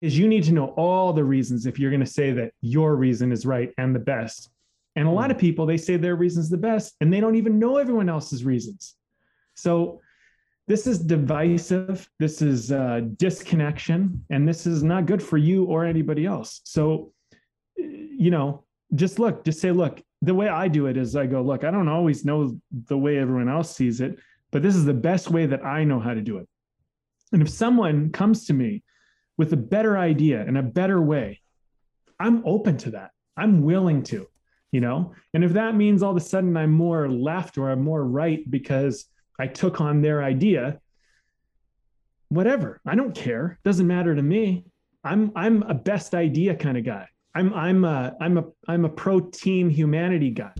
is you need to know all the reasons if you're going to say that your reason is right and the best. And a lot of people, they say their reason's the best and they don't even know everyone else's reasons. So this is divisive. This is uh, disconnection, and this is not good for you or anybody else. So, you know, just look, just say, look, the way I do it is I go, look, I don't always know the way everyone else sees it, but this is the best way that I know how to do it. And if someone comes to me with a better idea and a better way, I'm open to that. I'm willing to, you know? And if that means all of a sudden I'm more left or I'm more right because I took on their idea, whatever. I don't care. Doesn't matter to me. I'm I'm a best idea kind of guy. I'm I'm a I'm a I'm a pro team humanity guy.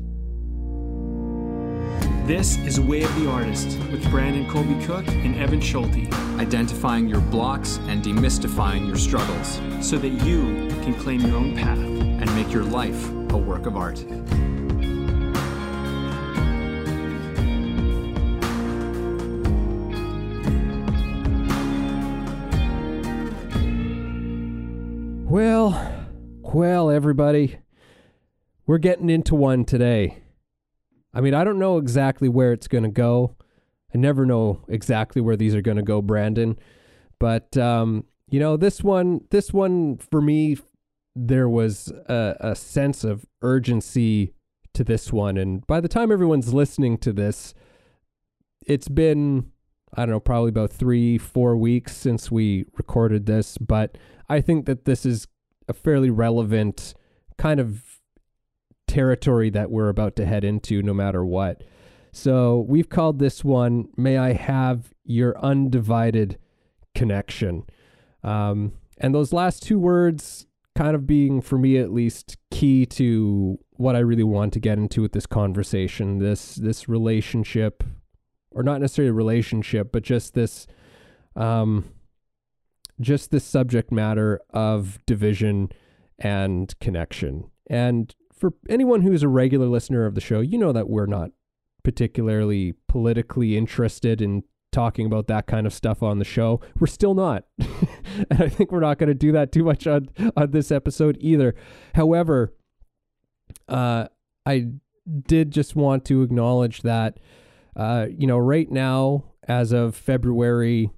This is Way of the Artist with Brandon Colby Cook and Evan Schulte. Identifying your blocks and demystifying your struggles so that you can claim your own path and make your life a work of art. Well, well, everybody, we're getting into one today. I mean, I don't know exactly where it's going to go. I never know exactly where these are going to go, Brandon. But um, you know, this one, this one for me, there was a, a sense of urgency to this one, and by the time everyone's listening to this, it's been I don't know, probably about three, four weeks since we recorded this, but I think that this is a fairly relevant kind of territory that we're about to head into no matter what. So we've called this one, May I Have Your Undivided Connection. Um, and those last two words kind of being, for me at least, key to what I really want to get into with this conversation, this this relationship, or not necessarily a relationship, but just this um, just this subject matter of division and connection. And for anyone who's a regular listener of the show, you know that we're not particularly politically interested in talking about that kind of stuff on the show. We're still not. and I think we're not going to do that too much on, on this episode either. However, uh, I did just want to acknowledge that, uh, you know, right now, as of February,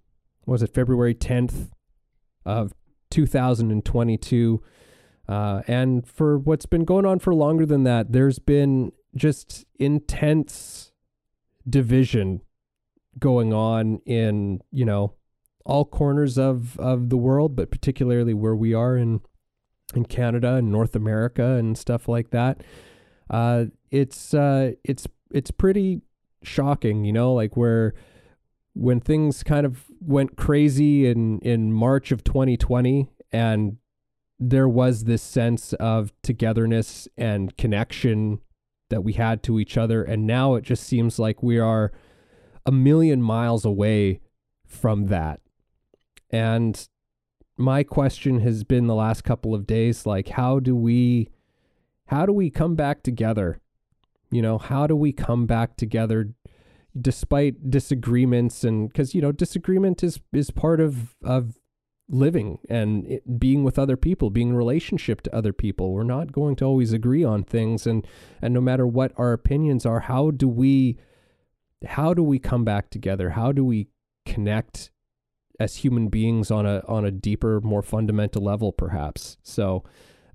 was it February 10th, of 2022. Uh, and for what's been going on for longer than that, there's been just intense division going on in, you know, all corners of, of the world, but particularly where we are in in Canada and North America and stuff like that. Uh, it's uh, it's it's pretty shocking, you know, like where when things kind of went crazy in in March of 2020 and there was this sense of togetherness and connection that we had to each other. And now it just seems like we are a million miles away from that. And my question has been the last couple of days like how do we how do we come back together? You know how do we come back together despite disagreements? And because you know disagreement is is part of of living and it, being with other people being in relationship to other people. We're not going to always agree on things and and no matter what our opinions are how do we how do we come back together? How do we connect as human beings on a on a deeper more fundamental level perhaps? So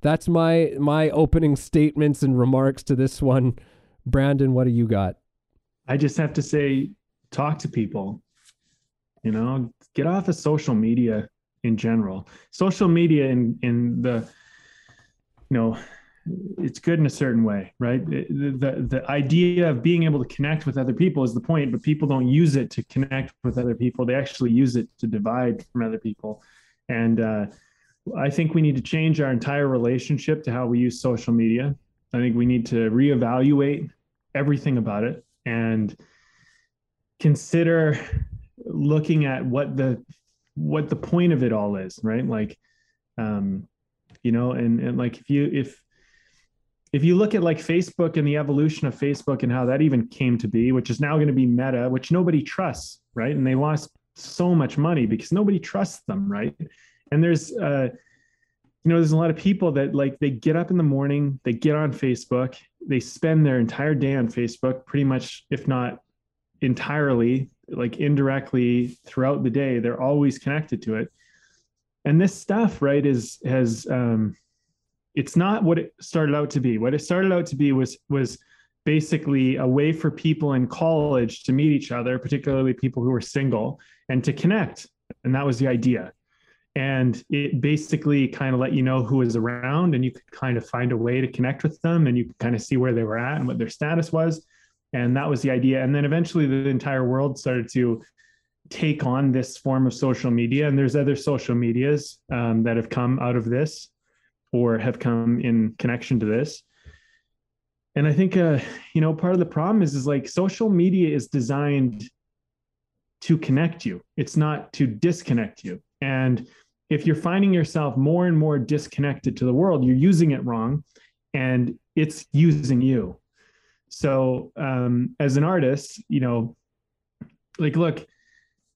that's my my opening statements and remarks to this one. Brandon what do you got? I just have to say, talk to people. You know, get off of social media in general. Social media in in the you know it's good in a certain way, right? The, the the idea of being able to connect with other people is the point, but people don't use it to connect with other people. They actually use it to divide from other people. And uh, I think we need to change our entire relationship to how we use social media. I think we need to reevaluate everything about it and consider looking at what the what the point of it all is right? Like um you know and and like if you if if you look at like facebook and the evolution of facebook and how that even came to be which is now going to be meta which nobody trusts right? And they lost so much money because nobody trusts them right? And there's uh you know, there's a lot of people that like they get up in the morning, they get on Facebook, they spend their entire day on Facebook, pretty much, if not entirely, like indirectly throughout the day. They're always connected to it. And this stuff, right, is has um it's not what it started out to be. What it started out to be was was basically a way for people in college to meet each other, particularly people who were single, and to connect. And that was the idea and it basically kind of let you know who was around and you could kind of find a way to connect with them and you could kind of see where they were at and what their status was and that was the idea. And then eventually the entire world started to take on this form of social media. And there's other social medias um, that have come out of this or have come in connection to this. And i think uh, you know part of the problem is is like social media is designed to connect you. It's not to disconnect you. And if you're finding yourself more and more disconnected to the world, you're using it wrong and it's using you. So, um, as an artist, you know, like, look,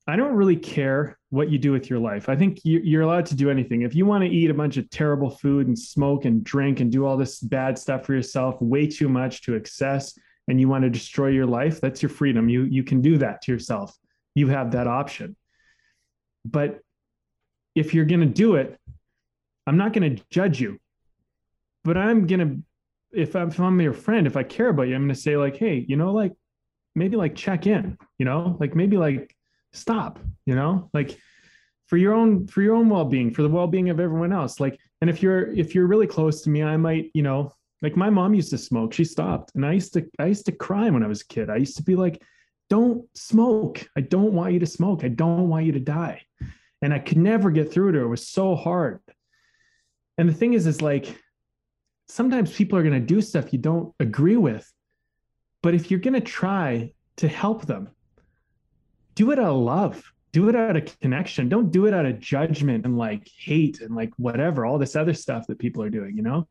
I don't really care what you do with your life. I think you're allowed to do anything. If you want to eat a bunch of terrible food and smoke and drink and do all this bad stuff for yourself, way too much to excess, and you want to destroy your life, that's your freedom. You you can do that to yourself. You have that option. But if you're going to do it, I'm not going to judge you, but I'm going to, if I'm, if I'm your friend, if I care about you, I'm going to say like, Hey, you know, like maybe like check in, you know, like maybe like stop, you know, like for your own, for your own well-being, for the well-being of everyone else. Like, and if you're, if you're really close to me, I might, you know, like my mom used to smoke, she stopped. And I used to, I used to cry when I was a kid. I used to be like, don't smoke. I don't want you to smoke. I don't want you to die and I could never get through to her. It was so hard. And the thing is, is like sometimes people are going to do stuff you don't agree with. But if you're going to try to help them, do it out of love, do it out of connection. Don't do it out of judgment and like hate and like whatever, all this other stuff that people are doing, you know?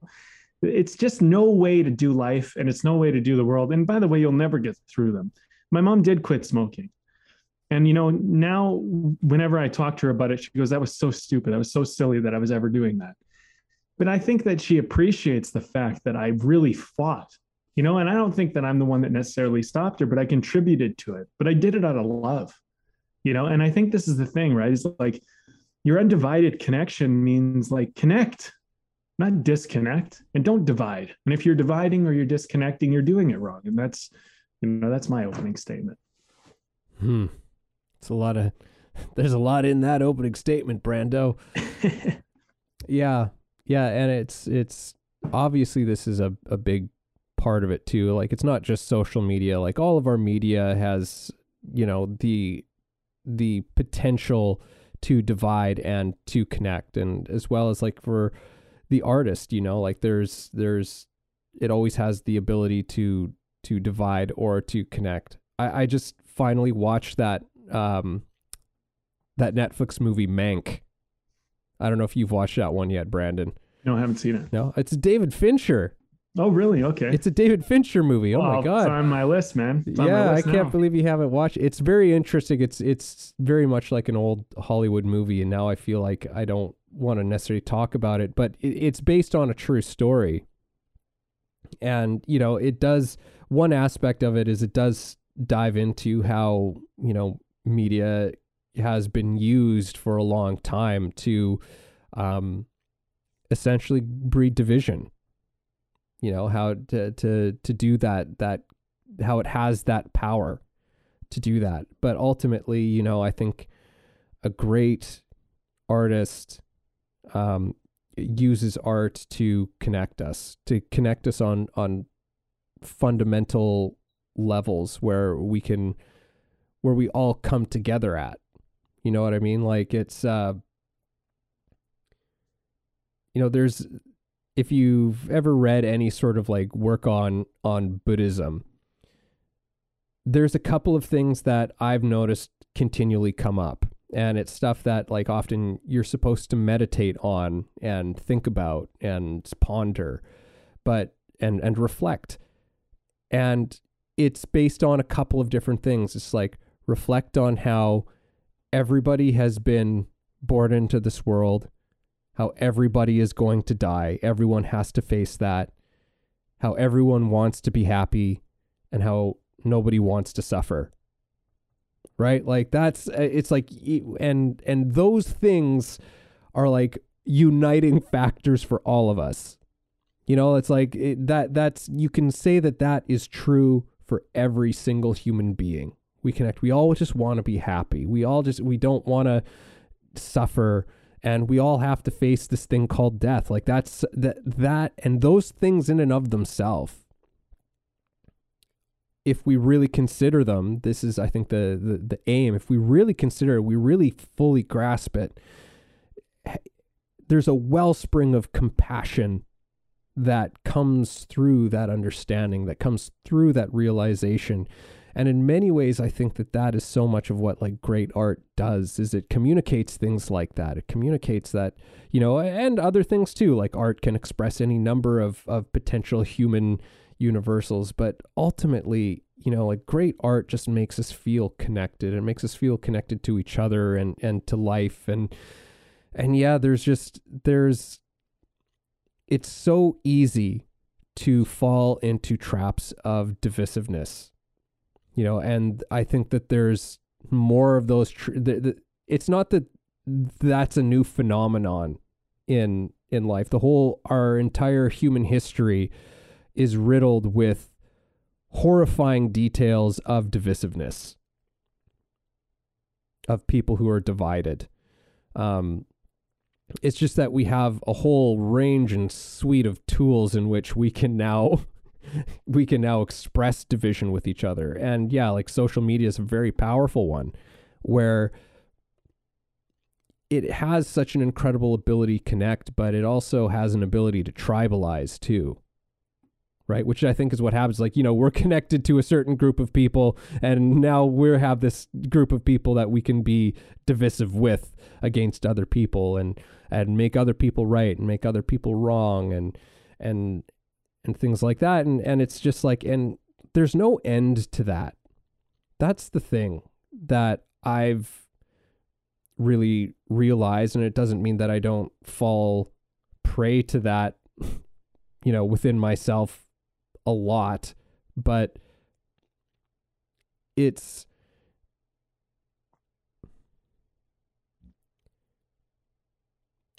It's just no way to do life and it's no way to do the world. And by the way, you'll never get through them. My mom did quit smoking and you know, now whenever I talk to her about it, she goes, "That was so stupid. That was so silly that I was ever doing that." But I think that she appreciates the fact that I really fought, you know, and I don't think that I'm the one that necessarily stopped her, but I contributed to it. But I did it out of love, you know. And I think this is the thing, right? It's like your undivided connection means like connect, not disconnect, and don't divide. And if you're dividing or you're disconnecting, you're doing it wrong. And that's, you know, that's my opening statement. Hmm. It's a lot of there's a lot in that opening statement, Brando. yeah. Yeah, and it's it's obviously this is a, a big part of it too. Like it's not just social media. Like all of our media has, you know, the the potential to divide and to connect and as well as like for the artist, you know, like there's there's it always has the ability to to divide or to connect. I, I just finally watched that um, that Netflix movie Mank. I don't know if you've watched that one yet, Brandon. No, I haven't seen it. No, it's a David Fincher. Oh, really? Okay. It's a David Fincher movie. Oh, my god, it's on my list, man. yeah, list I can't believe you haven't watched. It's very interesting. It's it's very much like an old Hollywood movie, and now I feel like I don't want to necessarily talk about it, but it, it's based on a true story. And you know, it does. One aspect of it is it does dive into how you know media has been used for a long time to um, essentially breed division. You know how to to to do that that how it has that power to do that. But ultimately, you know, I think a great artist um, uses art to connect us, to connect us on on fundamental levels where we can where we all come together at. You know what I mean? Like it's uh you know, there's if you've ever read any sort of like work on on Buddhism, there's a couple of things that I've noticed continually come up. And it's stuff that like often you're supposed to meditate on and think about and ponder, but and and reflect. And it's based on a couple of different things. It's like reflect on how everybody has been born into this world, how everybody is going to die, everyone has to face that, how everyone wants to be happy, and how nobody wants to suffer. Right? Like that's uh, it's like and and those things are like uniting factors for all of us. You know, it's like it, that that's you can say that that is true for every single human being. We connect. We all just want to be happy. We all just we don't want to suffer and we all have to face this thing called death. Like that's that that and those things in and of themselves if we really consider them, this is I think the the, the aim. If we really consider it, we really fully grasp it. There's a wellspring of compassion that comes through that understanding, that comes through that realization. And in many ways, I think that that is so much of what like great art does is it communicates things like that. It communicates that, you know, and other things too, like art can express any number of, of potential human universals. But ultimately, you know, like great art just makes us feel connected. It makes us feel connected to each other and, and to life. And, and yeah, there's just, there's, it's so easy to fall into traps of divisiveness you know and i think that there's more of those tr- the, the, it's not that that's a new phenomenon in in life. The whole our entire human history is riddled with horrifying details of divisiveness of people who are divided. Um it's just that we have a whole range and suite of tools in which we can now we can now express division with each other. And yeah, like social media is a very powerful one where it has such an incredible ability to connect, but it also has an ability to tribalize too right? Which I think is what happens. Like, you know, we're connected to a certain group of people, and now we have this group of people that we can be divisive with against other people and and make other people right and make other people wrong and and and things like that. And and it's just like and there's no end to that. That's the thing that I've really realized, and it doesn't mean that I don't fall prey to that, you know, within myself a lot, but it's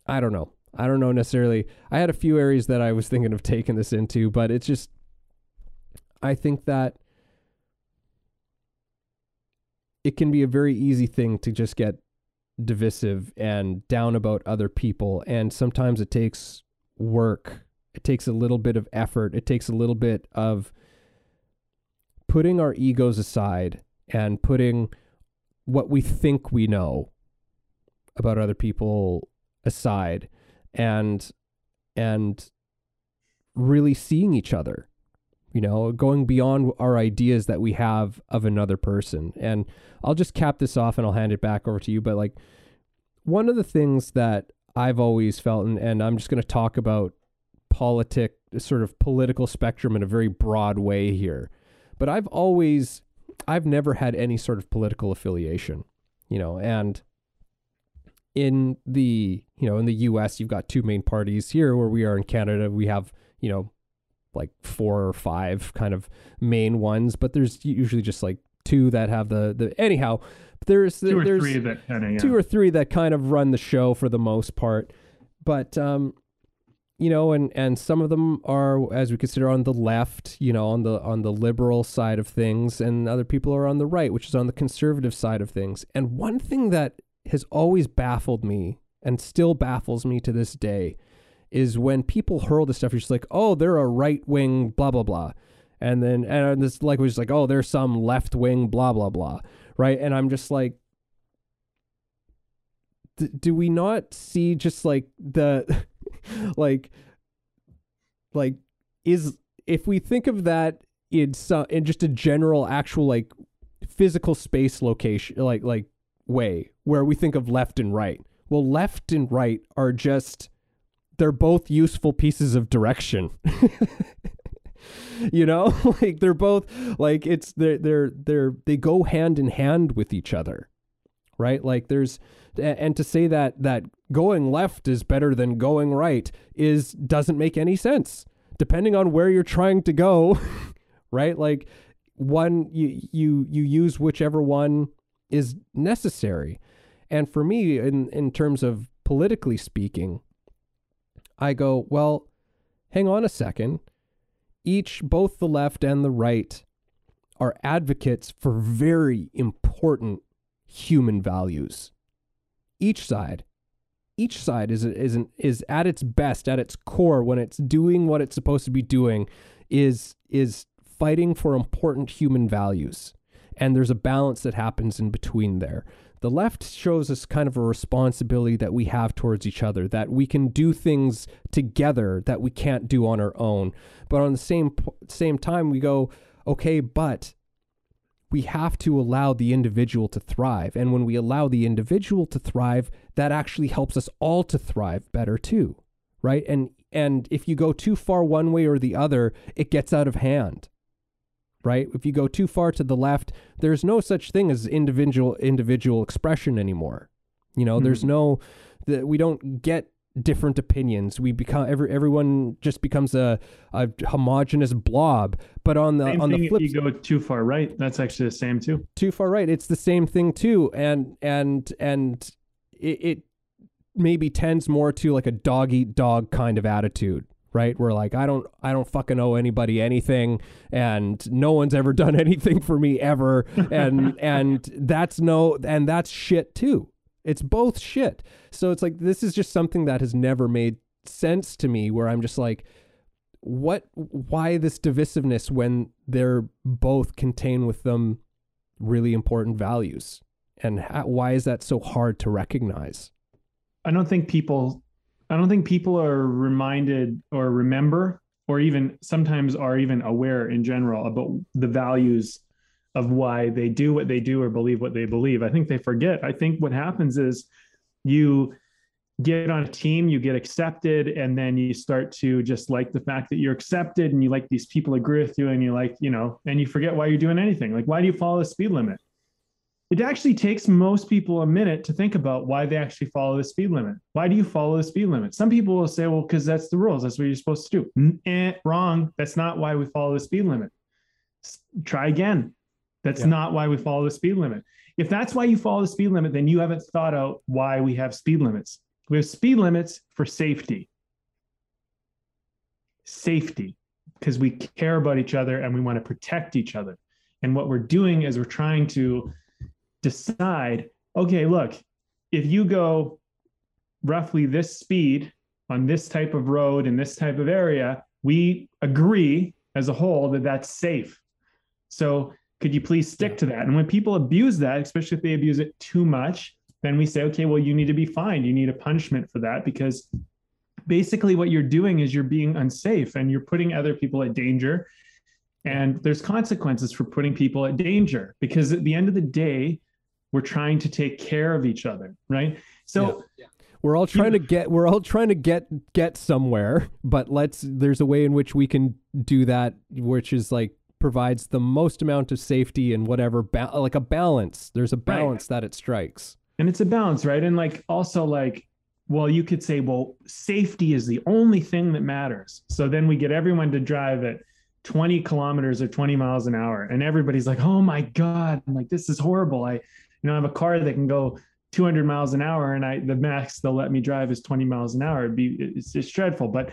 I don't know. I don't know necessarily. I had a few areas that I was thinking of taking this into, but it's just I think that it can be a very easy thing to just get divisive and down about other people and sometimes it takes work it takes a little bit of effort. It takes a little bit of putting our egos aside and putting what we think we know about other people aside and and really seeing each other you know going beyond our ideas that we have of another person and i'll just cap this off and i'll hand it back over to you but like one of the things that i've always felt and, and i'm just going to talk about politic sort of political spectrum in a very broad way here. But I've always I've never had any sort of political affiliation, you know, and in the, you know, in the US you've got two main parties here where we are in Canada, we have, you know, like four or five kind of main ones, but there's usually just like two that have the the anyhow, there's two or there's three that kind of yeah. two or three that kind of run the show for the most part. But um you know, and and some of them are, as we consider, on the left, you know, on the on the liberal side of things, and other people are on the right, which is on the conservative side of things. And one thing that has always baffled me and still baffles me to this day is when people hurl this stuff. You're just like, oh, they're a right wing, blah blah blah, and then and this like was like, oh, there's some left wing, blah blah blah, right? And I'm just like, do we not see just like the like like is if we think of that in some in just a general actual like physical space location like like way where we think of left and right. Well left and right are just they're both useful pieces of direction. You know like they're both like it's they're they're they're they go hand in hand with each other right? Like there's and to say that that going left is better than going right is doesn't make any sense. Depending on where you're trying to go right? Like one you you you use whichever one is necessary. And for me in in terms of politically speaking i go well hang on a second. Each both the left and the right are advocates for very important human values. Each side each side is is is at its best at its core when it's doing what it's supposed to be doing is is fighting for important human values and there's a balance that happens in between there the left shows us kind of a responsibility that we have towards each other that we can do things together that we can't do on our own but on the same same time we go okay but we have to allow the individual to thrive. And when we allow the individual to thrive, that actually helps us all to thrive better too. Right. And and if you go too far one way or the other, it gets out of hand. Right? If you go too far to the left, there's no such thing as individual individual expression anymore. You know, mm-hmm. there's no that we don't get different opinions. We become every everyone just becomes a, a homogenous blob. But on the same on the flip, you go too far right. That's actually the same too. Too far right. It's the same thing too, and and and it, it maybe tends more to like a dog eat dog kind of attitude right? Where like i don't i don't fucking owe anybody anything and no one's ever done anything for me ever and and that's no and that's shit too. It's both shit. So it's like this is just something that has never made sense to me where I'm just like what why this divisiveness when they're both contain with them really important values? And how, why is that so hard to recognize? I don't think people i don't think people are reminded or remember or even sometimes are even aware in general about the values of why they do what they do or believe what they believe. I think they forget. I think what happens is you get on a team, you get accepted, and then you start to just like the fact that you're accepted and you like these people agree with you and you like, you know, and you forget why you're doing anything. Like, why do you follow the speed limit? It actually takes most people a minute to think about why they actually follow the speed limit. Why do you follow the speed limit? Some people will say, well, because that's the rules. That's what you're supposed to do. Eh, wrong. That's not why we follow the speed limit. Try again that's yeah. not why we follow the speed limit. If that's why you follow the speed limit, then you haven't thought out why we have speed limits. We have speed limits for safety. Safety, because we care about each other and we want to protect each other. And what we're doing is we're trying to decide okay, look, if you go roughly this speed on this type of road in this type of area, we agree as a whole that that's safe. So could you please stick to that? And when people abuse that, especially if they abuse it too much, then we say, okay, well, you need to be fined. You need a punishment for that because basically what you're doing is you're being unsafe and you're putting other people at danger. And there's consequences for putting people at danger because at the end of the day, we're trying to take care of each other, right? So yeah. we're all trying to get we're all trying to get get somewhere, but let's there's a way in which we can do that, which is like provides the most amount of safety and whatever ba- like a balance there's a balance right. that it strikes and it's a balance right and like also like well you could say well safety is the only thing that matters so then we get everyone to drive at 20 kilometers or 20 miles an hour and everybody's like oh my god I'm like this is horrible i you know i have a car that can go 200 miles an hour and i the max they'll let me drive is 20 miles an hour. It'd be it's, it's dreadful. But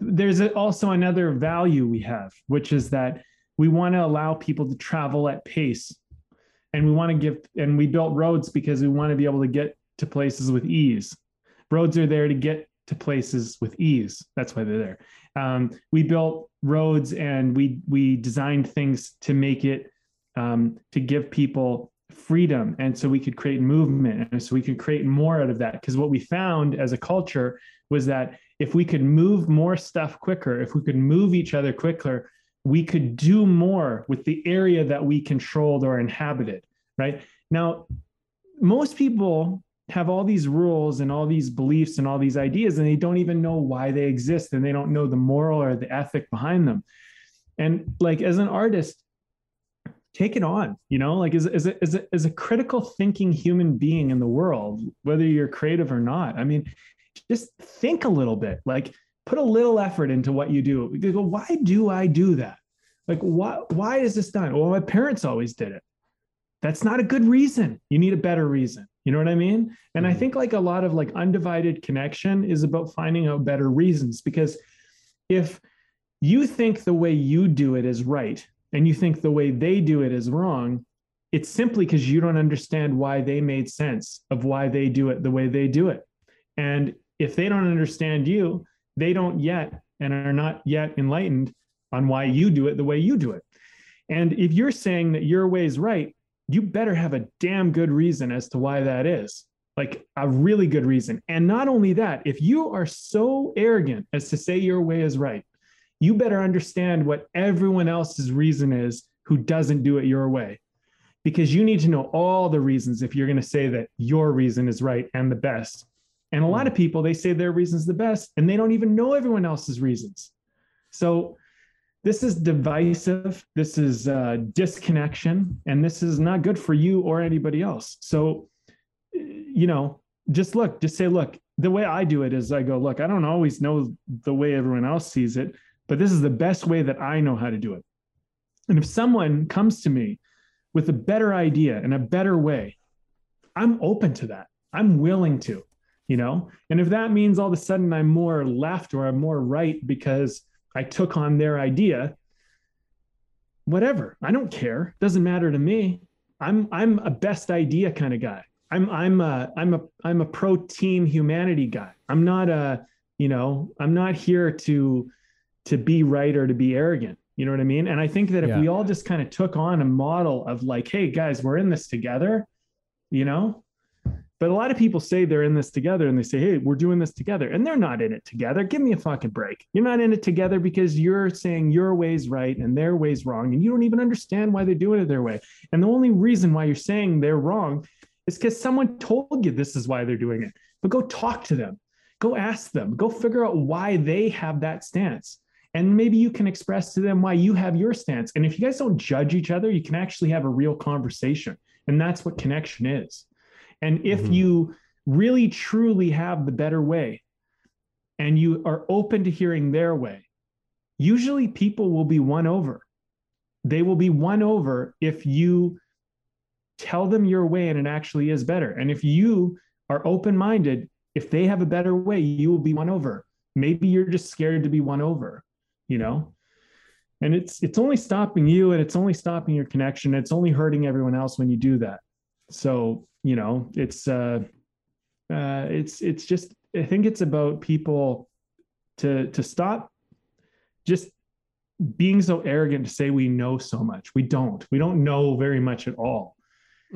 there's also another value we have which is that we want to allow people to travel at pace. And we want to give and we built roads because we want to be able to get to places with ease. Roads are there to get to places with ease. That's why they're there. Um, we built roads and we we designed things to make it um, to give people freedom and so we could create movement and so we could create more out of that because what we found as a culture was that if we could move more stuff quicker if we could move each other quicker we could do more with the area that we controlled or inhabited, right? Now, most people have all these rules and all these beliefs and all these ideas, and they don't even know why they exist and they don't know the moral or the ethic behind them. And like as an artist, take it on you know like as, as, a, as, a, as a critical thinking human being in the world whether you're creative or not i mean just think a little bit like put a little effort into what you do. You go why do i do that? Like why why is this done? Well my parents always did it. That's not a good reason. You need a better reason. You know what i mean? And i mm-hmm. think like a lot of like undivided connection is about finding out better reasons. Because if you think the way you do it is right and you think the way they do it is wrong, it's simply because you don't understand why they made sense of why they do it the way they do it. And if they don't understand you, they don't yet and are not yet enlightened on why you do it the way you do it. And if you're saying that your way is right, you better have a damn good reason as to why that is like a really good reason. And not only that, if you are so arrogant as to say your way is right, you better understand what everyone else's reason is who doesn't do it your way. Because you need to know all the reasons if you're going to say that your reason is right and the best. And a lot of people, they say their reason's the best and they don't even know everyone else's reasons. So this is divisive. This is uh, disconnection. And this is not good for you or anybody else. So, you know, just look, just say, look, the way I do it is I go, look, I don't always know the way everyone else sees it but this is the best way that I know how to do it. And if someone comes to me with a better idea and a better way, I'm open to that. I'm willing to, you know? And if that means all of a sudden I'm more left or I'm more right because I took on their idea, whatever. I don't care. Doesn't matter to me. I'm I'm a best idea kind of guy. I'm I'm a I'm a I'm a pro team humanity guy. I'm not a, you know, I'm not here to to be right or to be arrogant. You know what I mean? And I think that if yeah. we all just kind of took on a model of like, hey, guys, we're in this together, you know? But a lot of people say they're in this together and they say, hey, we're doing this together. And they're not in it together. Give me a fucking break. You're not in it together because you're saying your way's right and their way's wrong. And you don't even understand why they're doing it their way. And the only reason why you're saying they're wrong is because someone told you this is why they're doing it. But go talk to them, go ask them, go figure out why they have that stance and maybe you can express to them why you have your stance. And if you guys don't judge each other you can actually have a real conversation. And that's what connection is. And if mm-hmm. you really truly have the better way and you are open to hearing their way usually people will be won over. They will be won over if you tell them your way and it actually is better. And if you are open minded if they have a better way you will be won over. Maybe you're just scared to be won over you know? And it's it's only stopping you and it's only stopping your connection. It's only hurting everyone else when you do that. So you know it's uh uh it's it's just i think it's about people to to stop just being so arrogant to say we know so much. We don't. We don't know very much at all.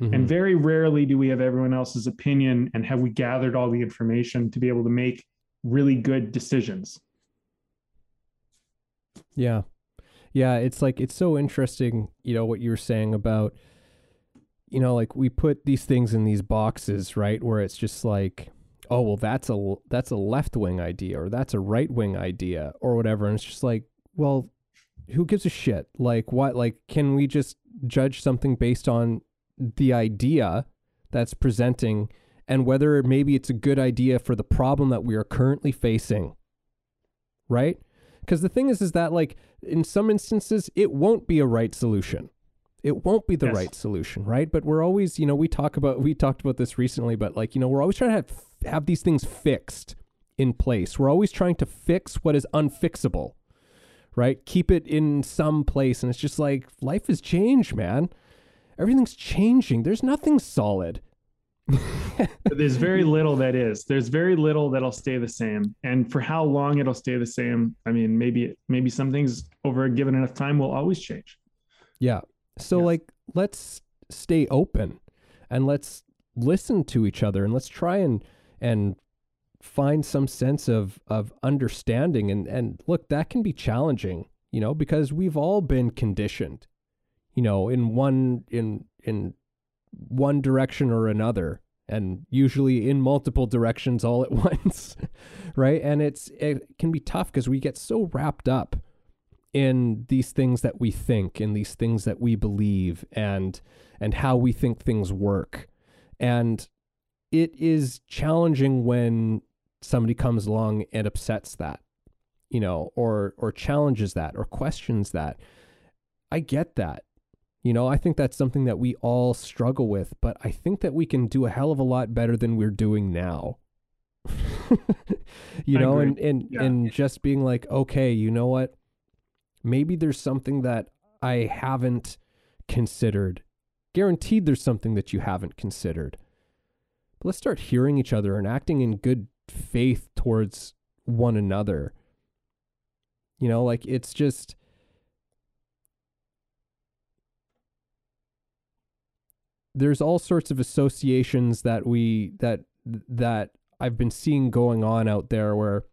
Mm-hmm. and very rarely do we have everyone else's opinion and have we gathered all the information to be able to make really good decisions yeah. Yeah, it's like it's so interesting, you know, what you were saying about you know, like we put these things in these boxes, right? Where it's just like, oh, well that's a that's a left-wing idea or that's a right-wing idea or whatever and it's just like, well, who gives a shit? Like what like can we just judge something based on the idea that's presenting and whether maybe it's a good idea for the problem that we are currently facing? Right? Because the thing is, is that like in some instances, it won't be a right solution. It won't be the yes. right solution, right? But we're always, you know, we talk about we talked about this recently, but like, you know, we're always trying to have, have these things fixed in place. We're always trying to fix what is unfixable, right? Keep it in some place, and it's just like life has changed, man. Everything's changing. There's nothing solid. There's very little that is. There's very little that'll stay the same. And for how long it'll stay the same, I mean, maybe maybe some things over a given enough time will always change. Yeah. So yeah. like let's stay open and let's listen to each other and let's try and and find some sense of of understanding and and look that can be challenging you know because we've all been conditioned you know in one in in one direction or another and usually in multiple directions all at once right? And it's it can be tough because we get so wrapped up in these things that we think in these things that we believe and and how we think things work. And it is challenging when somebody comes along and upsets that you know or or challenges that or questions that. I get that you know i think that's something that we all struggle with but i think that we can do a hell of a lot better than we're doing now. You I know agree. and and Yeah. and just being like okay you know what? Maybe there's something that i haven't considered. Guaranteed there's something that you haven't considered. But let's start hearing each other and acting in good faith towards one another. You know like it's just there's all sorts of associations that we that that I've been seeing going on out there where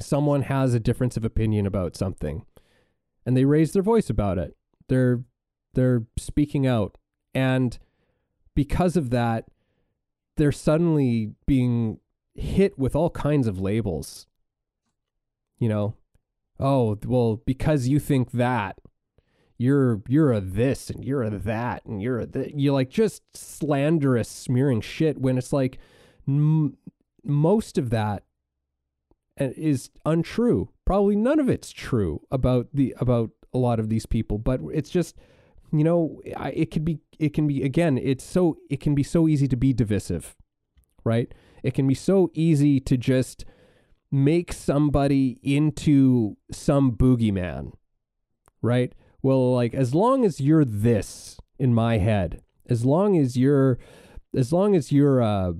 someone has a difference of opinion about something and they raise their voice about it. They're they're speaking out and because of that they're suddenly being hit with all kinds of labels. You know, oh, well because you think that you're you're a this and you're a that and you're a you like just slanderous smearing shit when it's like m- most of that uh, untrue. Probably none of it's true about the about a lot of these people but it's just you know I, it could be it can be again it's so it can be so easy to be divisive right? It can be so easy to just make somebody into some boogeyman right well like as long as you're this in my head as long as you're as long as you're a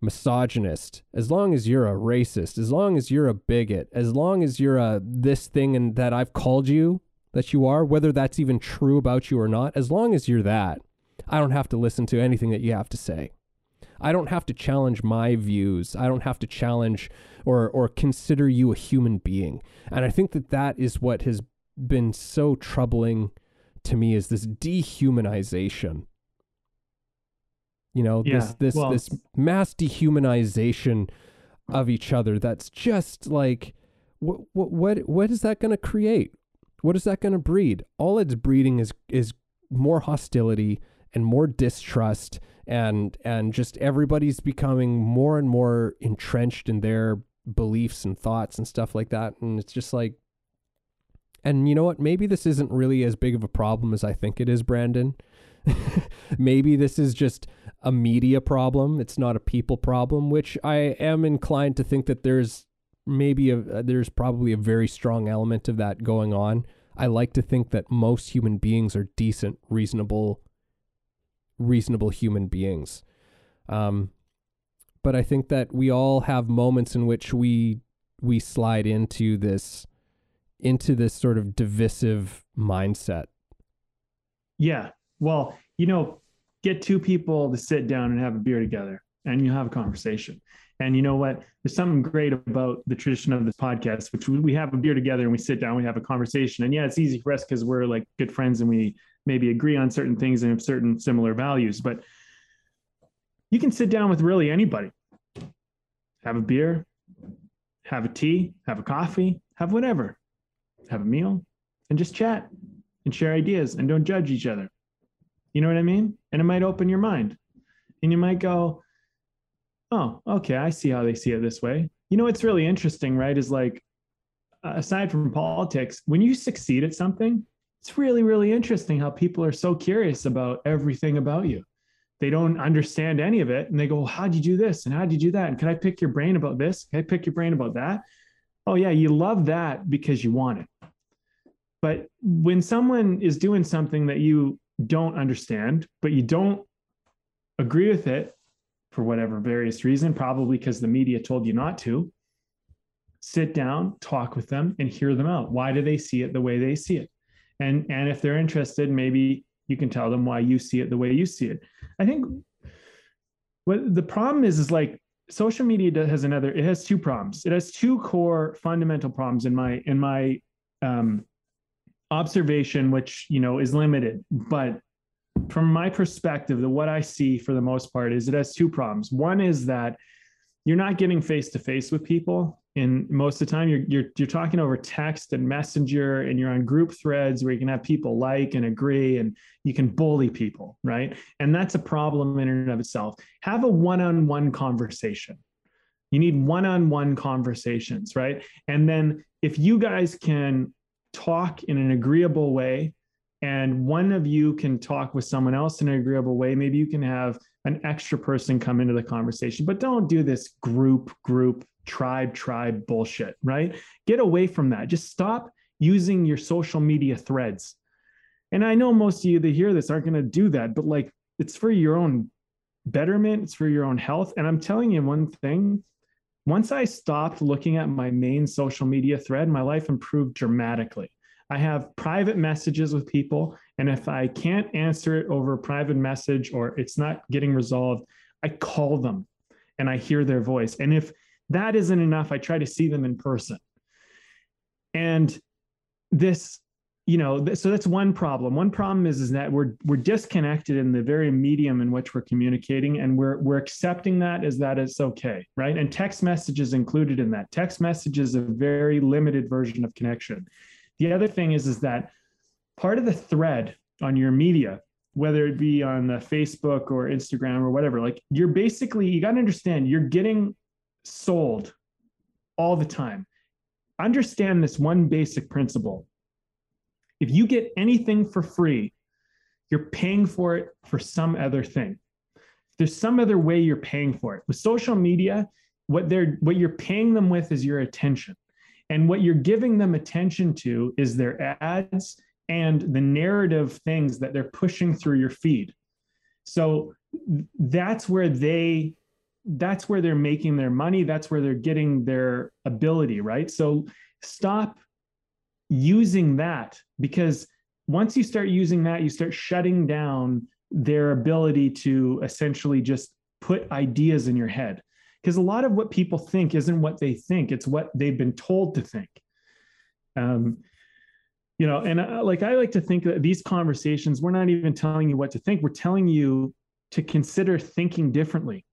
misogynist as long as you're a racist as long as you're a bigot as long as you're a this thing and that i've called you that you are whether that's even true about you or not as long as you're that i don't have to listen to anything that you have to say. I don't have to challenge my views. I don't have to challenge or or consider you a human being. And i think that that is what has been so troubling to me is this dehumanization. You know, this this well- this mass dehumanization of each other that's just like what what what what is that going to create? What is that going to breed? All it's breeding is is more hostility and more distrust and and just everybody's becoming more and more entrenched in their beliefs and thoughts and stuff like that and it's just like and you know what? Maybe this isn't really as big of a problem as I think it is, Brandon. Maybe this is just a media problem. It's not a people problem, which I am inclined to think that there's maybe a there's probably a very strong element of that going on. I like to think that most human beings are decent, reasonable reasonable human beings. Um but I think that we all have moments in which we we slide into this into this sort of divisive mindset. Yeah. Well, you know, get two people to sit down and have a beer together and you have a conversation. And you know what? There's something great about the tradition of this podcast, which we- have a beer together and we sit down, we have a conversation. And yeah, it's easy for us because we're like good friends and we maybe agree on certain things and have certain similar values. But you can sit down with really anybody, have a beer, have a tea, have a coffee, have whatever, have a meal, and just chat and share ideas and don't judge each other. You know what I mean? And it might open your mind. And you might go, oh, okay, I see how they see it this way. You know, what's really interesting, right? Is like, uh, aside from politics, when you succeed at something, it's really, really interesting how people are so curious about everything about you. They don't understand any of it. And they go, well, how'd you do this? And how'd you do that? And can I pick your brain about this? Can I pick your brain about that? Oh, yeah, you love that because you want it. But when someone is doing something that you don't understand, but you don't agree with it for whatever various reason, probably because the media told you not to, sit down, talk with them, and hear them out. Why do they see it the way they see it? And and if they're interested, maybe you can tell them why you see it the way you see it. I think what the problem is is like social media has another. It has two problems. It has two core fundamental problems in my in my um, observation, which you know is limited, but from my perspective, the what I see for the most part is it has two problems. One is that you're not getting face to face with people. And most of the time you're, you're you're talking over text and messenger and you're on group threads where you can have people like and agree and you can bully people right? And that's a problem in and of itself. Have a one-on-one conversation. You need one-on-one conversations right? And then if you guys can talk in an agreeable way and one of you can talk with someone else in an agreeable way maybe you can have an extra person come into the conversation but don't do this group group tribe tribe bullshit, right? Get away from that. Just stop using your social media threads. And I know most of you that hear this aren't going to do that, but like it's for your own betterment, it's for your own health. And I'm telling you one thing once I stopped looking at my main social media thread, my life improved dramatically. I have private messages with people. And if I can't answer it over a private message or it's not getting resolved, I call them and I hear their voice. And if that isn't enough. I try to see them in person. And this, you know, th- so that's one problem. One problem is, is that we're we're disconnected in the very medium in which we're communicating, and we're we're accepting that as that is okay, right? And text messages included in that. Text message is a very limited version of connection. The other thing is, is that part of the thread on your media whether it be on the Facebook or Instagram or whatever, like you're basically, you got to understand you're getting sold all the time. Understand this one basic principle. If you get anything for free, you're paying for it for some other thing. There's some other way you're paying for it. With social media, what they're what you're paying them with is your attention. And what you're giving them attention to is their ads and the narrative things that they're pushing through your feed. So that's where they that's where they're making their money. That's where they're getting their ability right? So stop using that because once you start using that you start shutting down their ability to essentially just put ideas in your head because a lot of what people think isn't what they think it's what they've been told to think. Um, you know and uh, like i like to think that these conversations we're not even telling you what to think we're telling you to consider thinking differently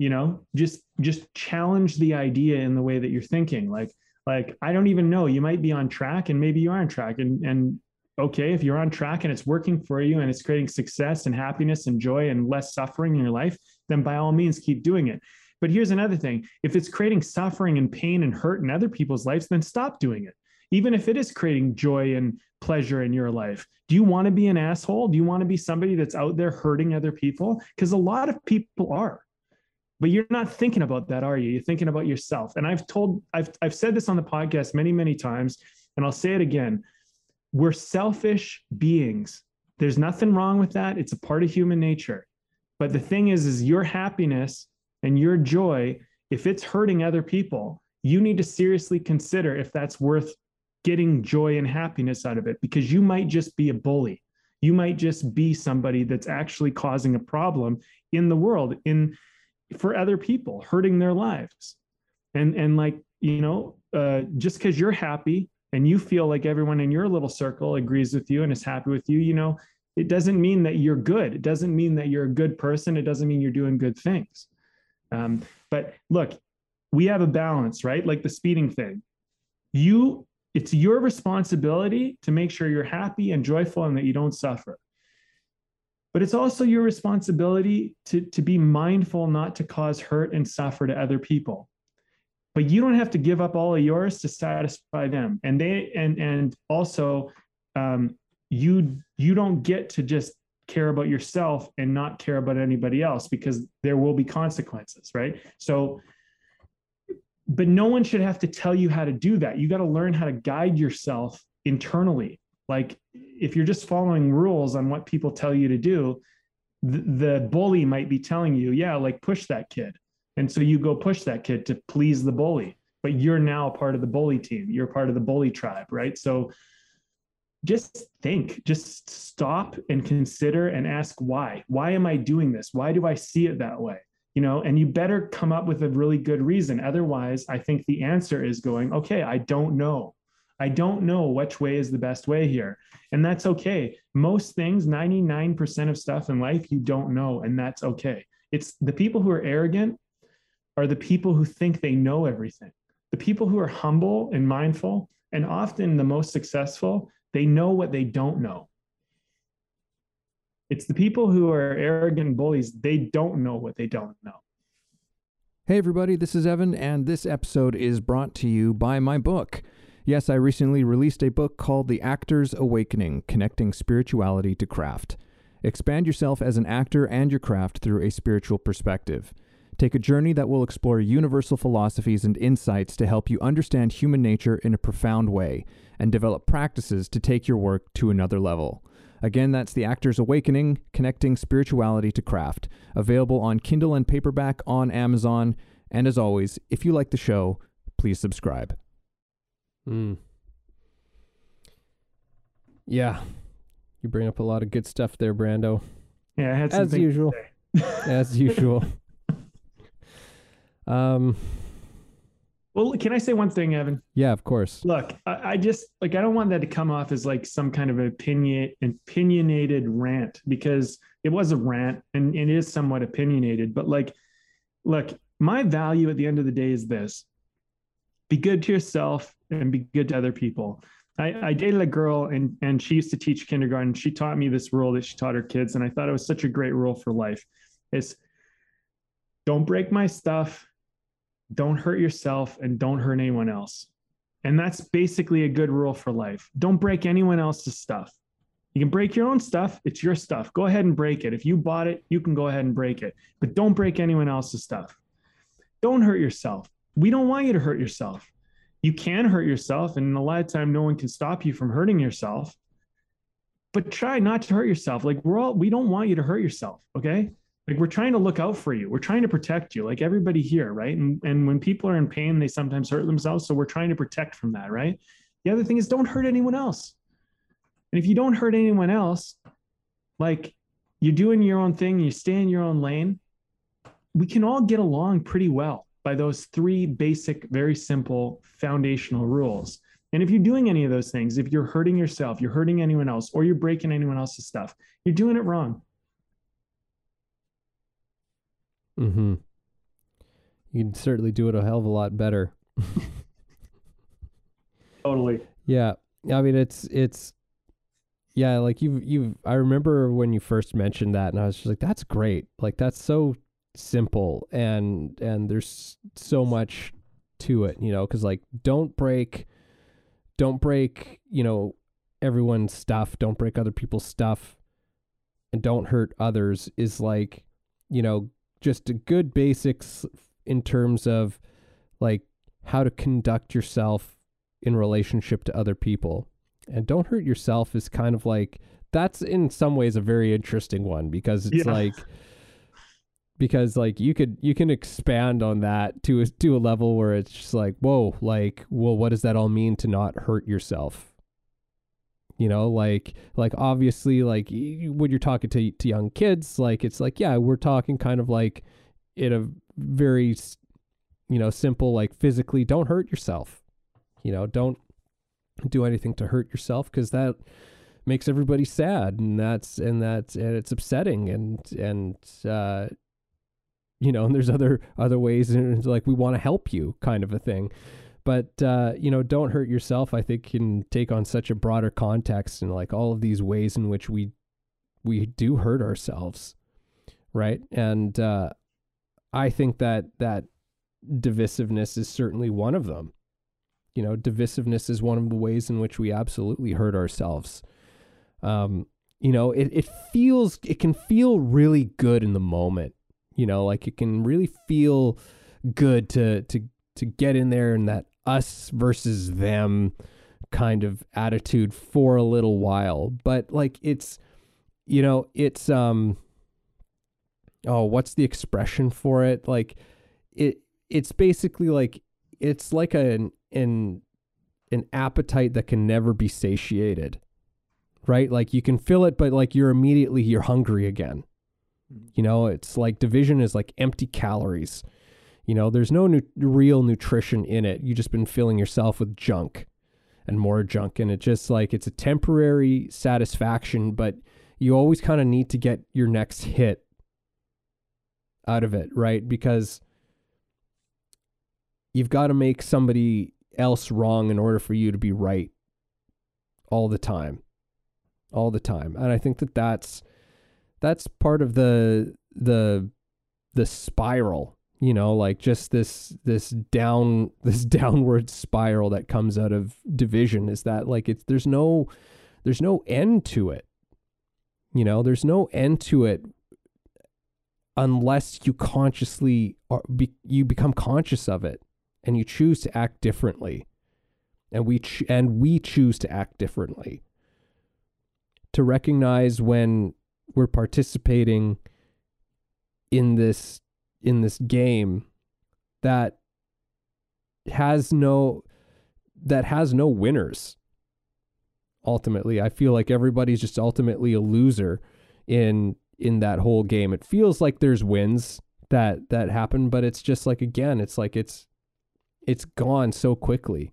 you know? Just just challenge the idea in the way that you're thinking like like i don't even know you might be on track and maybe you are on track and and okay if you're on track and it's working for you and it's creating success and happiness and joy and less suffering in your life then by all means keep doing it but here's another thing. If it's creating suffering and pain and hurt in other people's lives then stop doing it. Even if it is creating joy and pleasure in your life do you want to be an asshole? Do you want to be somebody that's out there hurting other people? Because a lot of people are. But you're not thinking about that are you? You're thinking about yourself. And i've told i've i've said this on the podcast many many times and i'll say it again. We're selfish beings. There's nothing wrong with that. It's a part of human nature. But the thing is is your happiness and your joy if it's hurting other people you need to seriously consider if that's worth getting joy and happiness out of it because you might just be a bully you might just be somebody that's actually causing a problem in the world in for other people, hurting their lives. And and like, you know, uh, just because you're happy and you feel like everyone in your little circle agrees with you and is happy with you, you know, it doesn't mean that you're good. It doesn't mean that you're a good person. It doesn't mean you're doing good things. Um, but look, we have a balance, right? Like the speeding thing. You, it's your responsibility to make sure you're happy and joyful and that you don't suffer but it's also your responsibility to, to be mindful not to cause hurt and suffer to other people but you don't have to give up all of yours to satisfy them and they and and also um, you you don't get to just care about yourself and not care about anybody else because there will be consequences right so but no one should have to tell you how to do that you got to learn how to guide yourself internally like if you're just following rules on what people tell you to do, the, the bully might be telling you, yeah, like push that kid. And so you go push that kid to please the bully, but you're now part of the bully team. You're part of the bully tribe, right? So just think, just stop and consider and ask why. Why am I doing this? Why do I see it that way? You know, and you better come up with a really good reason. Otherwise, I think the answer is going, okay, I don't know. I don't know which way is the best way here. And that's okay. Most things, 99% of stuff in life, you don't know, and that's okay. It's the people who are arrogant are the people who think they know everything. The people who are humble and mindful and often the most successful, they know what they don't know. It's the people who are arrogant bullies, they don't know what they don't know. Hey, everybody, this is Evan, and this episode is brought to you by my book. Yes, I recently released a book called The Actor's Awakening Connecting Spirituality to Craft. Expand yourself as an actor and your craft through a spiritual perspective. Take a journey that will explore universal philosophies and insights to help you understand human nature in a profound way and develop practices to take your work to another level. Again, that's The Actor's Awakening Connecting Spirituality to Craft, available on Kindle and paperback on Amazon. And as always, if you like the show, please subscribe. Mm. Yeah. You bring up a lot of good stuff there, Brando. Yeah, I had As something usual. As usual. um Well, can I say one thing, Evan? yeah, of course. Look, I, I just like I don't want that to come off as like some kind of opinion opinionated rant because it was a rant and it is somewhat opinionated. But like, look, my value at the end of the day is this: be good to yourself and be good to other people. I, I dated a girl and and she used to teach kindergarten. She taught me this rule that she taught her kids, and I thought it was such a great rule for life. It's don't break my stuff don't hurt yourself and don't hurt anyone else. And that's basically a good rule for life. Don't break anyone else's stuff. You can break your own stuff, it's your stuff. Go ahead and break it. If you bought it, you can go ahead and break it, but don't break anyone else's stuff. Don't hurt yourself. We don't want you to hurt yourself. You can hurt yourself, and a lot of time, no one can stop you from hurting yourself. But try not to hurt yourself. Like we're all, we don't want you to hurt yourself. Okay like we're trying to look out for you. We're trying to protect you like everybody here right? And and when people are in pain they sometimes hurt themselves. So we're trying to protect from that right? The other thing is don't hurt anyone else. And if you don't hurt anyone else like you're doing your own thing you stay in your own lane we can all get along pretty well by those three basic very simple foundational rules. And if you're doing any of those things if you're hurting yourself you're hurting anyone else or you're breaking anyone else's stuff you're doing it wrong Mm-hmm. You can certainly do it a hell of a lot better. totally Yeah. I mean it's it's yeah, like you've you've I remember when you first mentioned that and I was just like, that's great. Like that's so simple and and there's so much to it, you know, because like don't break don't break, you know, everyone's stuff, don't break other people's stuff and don't hurt others is like, you know, just a good basics in terms of like how to conduct yourself in relationship to other people. And don't hurt yourself is kind of like that's in some ways a very interesting one because it's Yeah. like because like you could you can expand on that to a to a level where it's just like whoa like well what does that all mean to not hurt yourself you know like like obviously like when you're talking to to young kids like it's like yeah we're talking kind of like in a very you know simple like physically don't hurt yourself. You know don't do anything to hurt yourself because that makes everybody sad and that's and that's and it's upsetting and and uh you know and there's other other ways and it's like we want to help you kind of a thing but uh you know don't hurt yourself i think can take on such a broader context and like all of these ways in which we we do hurt ourselves right? And uh i think that that divisiveness is certainly one of them. You know divisiveness is one of the ways in which we absolutely hurt ourselves. Um you know it, it feels it can feel really good in the moment you know like it can really feel good to to to get in there and that us versus them kind of attitude for a little while. But like it's you know it's um oh what's the expression for it? Like it it's basically like it's like an an an appetite that can never be satiated right? Like you can feel it but like you're immediately you're hungry again. You know it's like division is like empty calories you know there's no nu- real nutrition in it. You've just been filling yourself with junk and more junk and it just like it's a temporary satisfaction but you always kind of need to get your next hit out of it right? Because you've got to make somebody else wrong in order for you to be right all the time all the time and i think that that's that's part of the the the spiral you know like just this this down this downward spiral that comes out of division is that like it's there's no there's no end to it. You know there's no end to it unless you consciously are, be, you become conscious of it and you choose to act differently. And we ch- and we choose to act differently. To recognize when we're participating in this in this game that has no that has no winners ultimately. I feel like everybody's just ultimately a loser in in that whole game. It feels like there's wins that that happen but it's just like again it's like it's it's gone so quickly.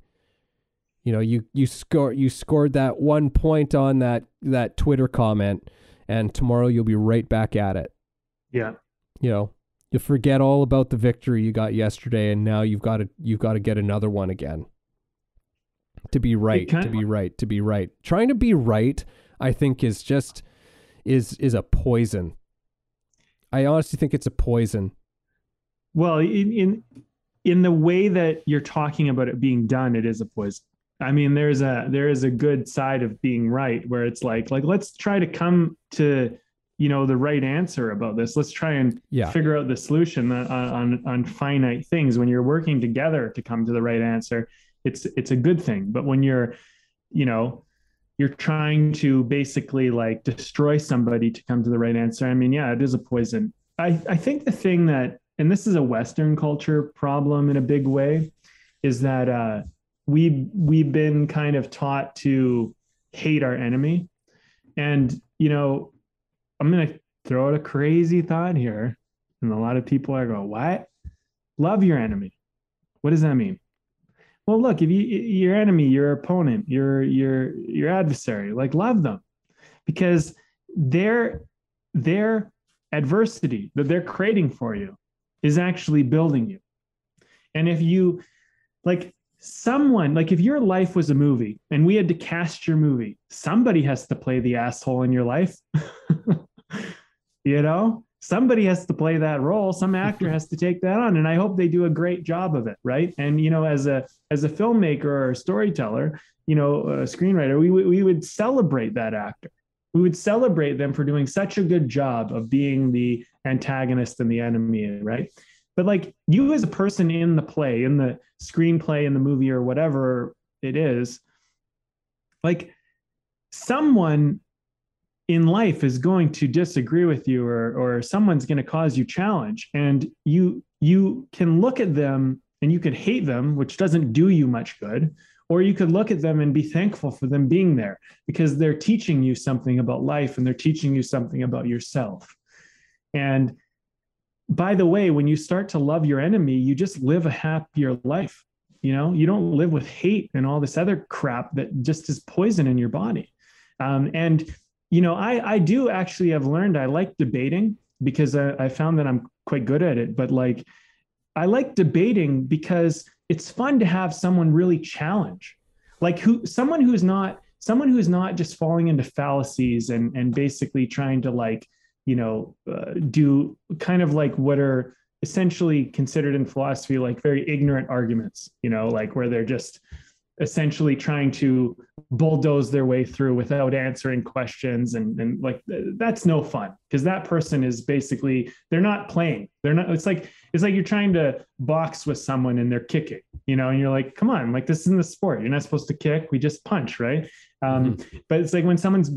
You know you you score you scored that one point on that that twitter comment and tomorrow you'll be right back at it. Yeah. you know you'll forget all about the victory you got yesterday and now you've got to you've got to get another one again. To be right to be right to be right. Trying to be right i think is just is is a poison. I honestly think it's a poison. Well, in, in in the way that you're talking about it being done, it is a poison. I mean, there's a there is a good side of being right where it's like like let's try to come to you know the right answer about this. Let's try and yeah figure out the solution on, on on finite things. When you're working together to come to the right answer, it's it's a good thing. But when you're, you know, you're trying to basically like destroy somebody to come to the right answer. I mean, yeah, it is a poison. I I think the thing that and this is a Western culture problem in a big way, is that uh, we we've been kind of taught to hate our enemy, and you know, I'm gonna throw out a crazy thought here, and a lot of people are going, "What? Love your enemy? What does that mean?" Well, look, if you your enemy, your opponent, your your your adversary, like love them, because their their adversity that they're creating for you is actually building you. And if you like someone, like if your life was a movie and we had to cast your movie, somebody has to play the asshole in your life. you know, somebody has to play that role. Some actor has to take that on. And I hope they do a great job of it. Right. And, you know, as a, as a filmmaker or a storyteller, you know, a screenwriter, we, we would celebrate that actor we would celebrate them for doing such a good job of being the antagonist and the enemy, right? But like you as a person in the play, in the screenplay, in the movie, or whatever it is, like someone in life is going to disagree with you or or someone's going to cause you challenge and you you can look at them and you could hate them which doesn't do you much good or you could look at them and be thankful for them being there because they're teaching you something about life and they're teaching you something about yourself. And by the way, when you start to love your enemy, you just live a happier life. You know, you don't live with hate and all this other crap that just is poison in your body. Um, and, you know, I, I do actually have learned I like debating because I, I found that I'm quite good at it. But like, I like debating because it's fun to have someone really challenge like who someone who's not someone who's not just falling into fallacies and and basically trying to like you know uh, do kind of like what are essentially considered in philosophy like very ignorant arguments you know like where they're just essentially trying to bulldoze their way through without answering questions and and like that's no fun because that person is basically they're not playing. They're not it's like it's like you're trying to box with someone and they're kicking you know and you're like come on like this isn't the sport. You're not supposed to kick. We just punch right? Um, but it's like when someone's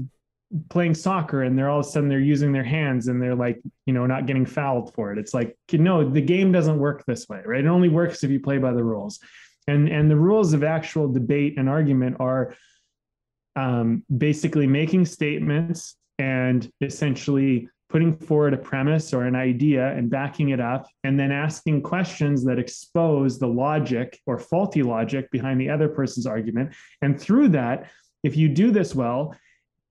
playing soccer and they're all of a sudden they're using their hands and they're like you know not getting fouled for it. It's like no the game doesn't work this way right? It only works if you play by the rules. And and the rules of actual debate and argument are um, basically making statements and essentially putting forward a premise or an idea and backing it up and then asking questions that expose the logic or faulty logic behind the other person's argument. And through that if you do this well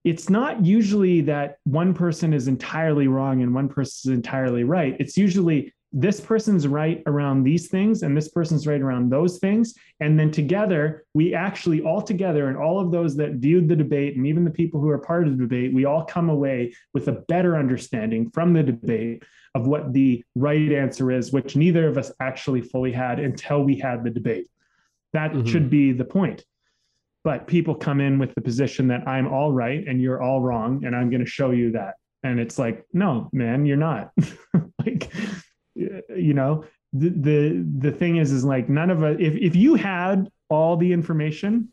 it's not usually that one person is entirely wrong and one person is entirely right. It's usually this person's right around these things and this person's right around those things. And then together we actually all together and all of those that viewed the debate and even the people who are part of the debate we all come away with a better understanding from the debate of what the right answer is which neither of us actually fully had until we had the debate. That mm-hmm. should be the point but people come in with the position that i'm all right and you're all wrong and i'm going to show you that. And it's like no man you're not. Like you know the, the the thing is is like none of us if, if you had all the information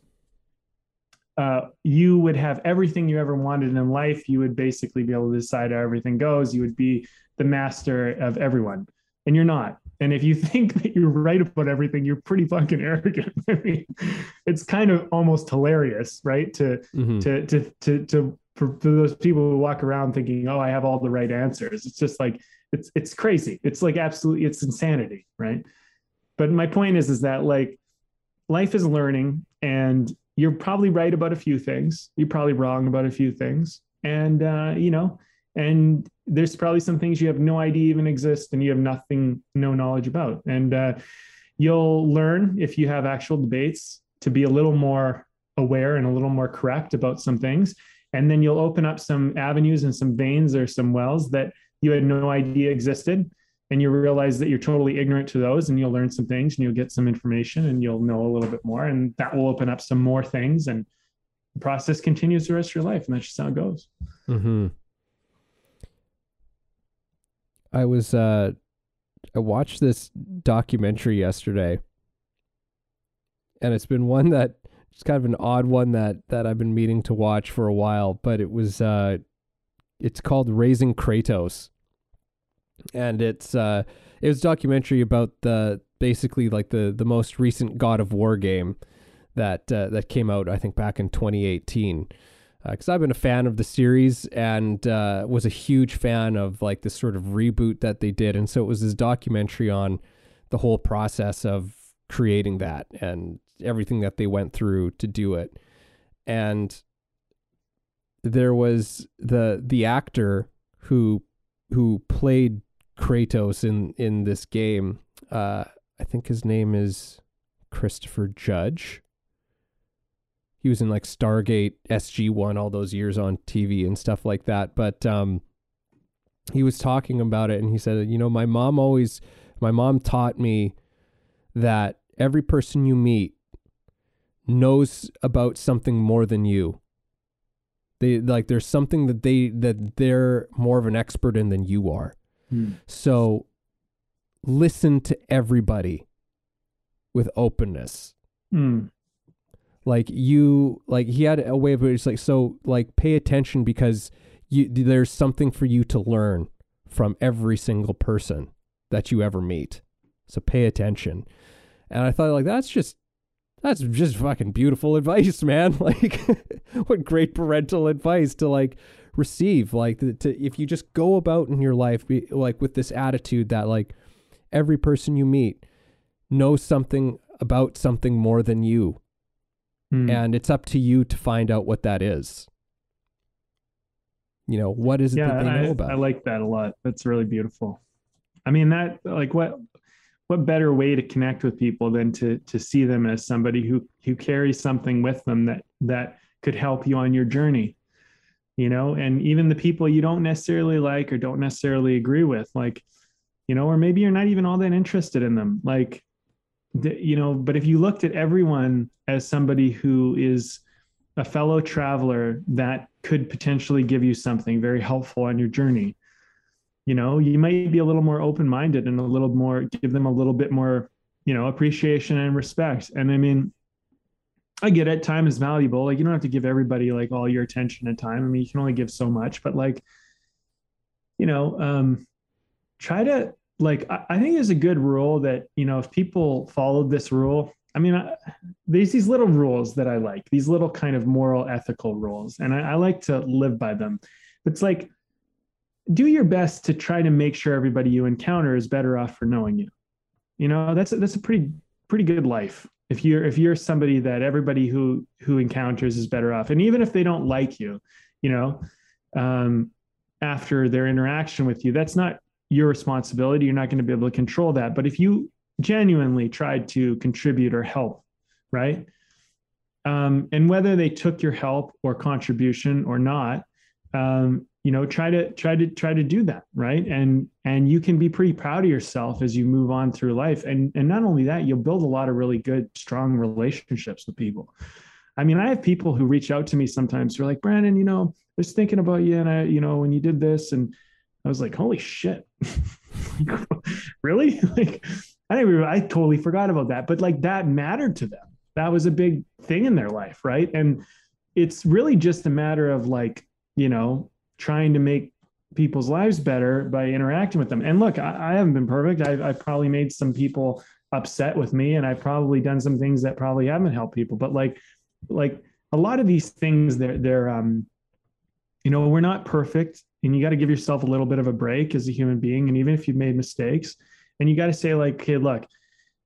uh, you would have everything you ever wanted in life. You would basically be able to decide how everything goes. You would be the master of everyone. And you're not and if you think that you're right about everything you're pretty fucking arrogant. I mean it's kind of almost hilarious right? To mm-hmm. to to to to for, for those people who walk around thinking oh i have all the right answers. It's just like it's it's crazy. It's like absolutely it's insanity right? But my point is is that like life is learning and you're probably right about a few things. You're probably wrong about a few things. And uh, you know and there's probably some things you have no idea even exist and you have nothing no knowledge about. And uh, you'll learn if you have actual debates to be a little more aware and a little more correct about some things. And then you'll open up some avenues and some veins or some wells that you had no idea existed. And you realize that you're totally ignorant to those and you'll learn some things and you'll get some information and you'll know a little bit more. And that will open up some more things and the process continues the rest of your life. And that's just how it goes. Mm-hmm. I was uh i watched this documentary yesterday. And it's been one that it's kind of an odd one that that i've been meaning to watch for a while but it was uh it's called Raising Kratos, and it's uh, it was a documentary about the basically like the the most recent God of War game that uh, that came out I think back in 2018 because uh, I've been a fan of the series and uh, was a huge fan of like this sort of reboot that they did, and so it was this documentary on the whole process of creating that and everything that they went through to do it, and there was the the actor who who played Kratos in in this game. Uh, I think his name is Christopher Judge. He was in like Stargate SG One all those years on TV and stuff like that. But um, he was talking about it, and he said, you know, my mom always, my mom taught me that every person you meet knows about something more than you they like there's something that they that they're more of an expert in than you are. Hmm. So listen to everybody with openness. Hmm. Like you like he had a way of it's like so like pay attention because you there's something for you to learn from every single person that you ever meet. So pay attention. And I thought like that's just that's just fucking beautiful advice, man. Like, what great parental advice to like receive. Like, to if you just go about in your life, be, like with this attitude that like every person you meet knows something about something more than you, hmm. and it's up to you to find out what that is. You know, what is it yeah, that they know about? I like that a lot. That's really beautiful. I mean, that like what what better way to connect with people than to to see them as somebody who who carries something with them that that could help you on your journey you know and even the people you don't necessarily like or don't necessarily agree with like you know or maybe you're not even all that interested in them like you know but if you looked at everyone as somebody who is a fellow traveler that could potentially give you something very helpful on your journey you know you might be a little more open-minded and a little more give them a little bit more you know appreciation and respect. And i mean i get it time is valuable. Like you don't have to give everybody like all your attention and time. I mean you can only give so much but like you know um try to like i, think there's a good rule that you know if people followed this rule I mean, I, there's these little rules that I like, these little kind of moral, ethical rules, and I, I like to live by them. It's like do your best to try to make sure everybody you encounter is better off for knowing you. You know, that's a, that's a pretty pretty good life. If you're if you're somebody that everybody who who encounters is better off, and even if they don't like you, you know, um, after their interaction with you, that's not your responsibility. You're not going to be able to control that. But if you genuinely tried to contribute or help, right? Um, and whether they took your help or contribution or not, um, you know, try to try to try to do that, right? And and you can be pretty proud of yourself as you move on through life. And and not only that, you'll build a lot of really good, strong relationships with people. I mean, I have people who reach out to me sometimes who are like, Brandon, you know, I was thinking about you, and I, you know, when you did this, and I was like, holy shit, really? like, I didn't even, I totally forgot about that, but like that mattered to them. That was a big thing in their life, right? And it's really just a matter of like, you know, trying to make people's lives better by interacting with them. And look, I, I haven't been perfect. I've, I've probably made some people upset with me, and I've probably done some things that probably haven't helped people. But like, like a lot of these things, they're they're um, you know, we're not perfect, and you got to give yourself a little bit of a break as a human being. And even if you've made mistakes, and you got to say like, okay, look,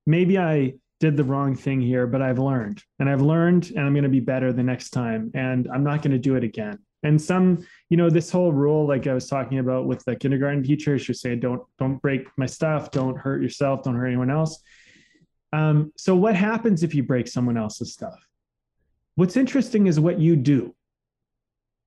maybe I did the wrong thing here, but I've learned, and I've learned, and I'm going to be better the next time, and I'm not going to do it again. And some you know this whole rule like i was talking about with the kindergarten teacher she was saying don't don't break my stuff don't hurt yourself don't hurt anyone else. Um, so what happens if you break someone else's stuff? What's interesting is what you do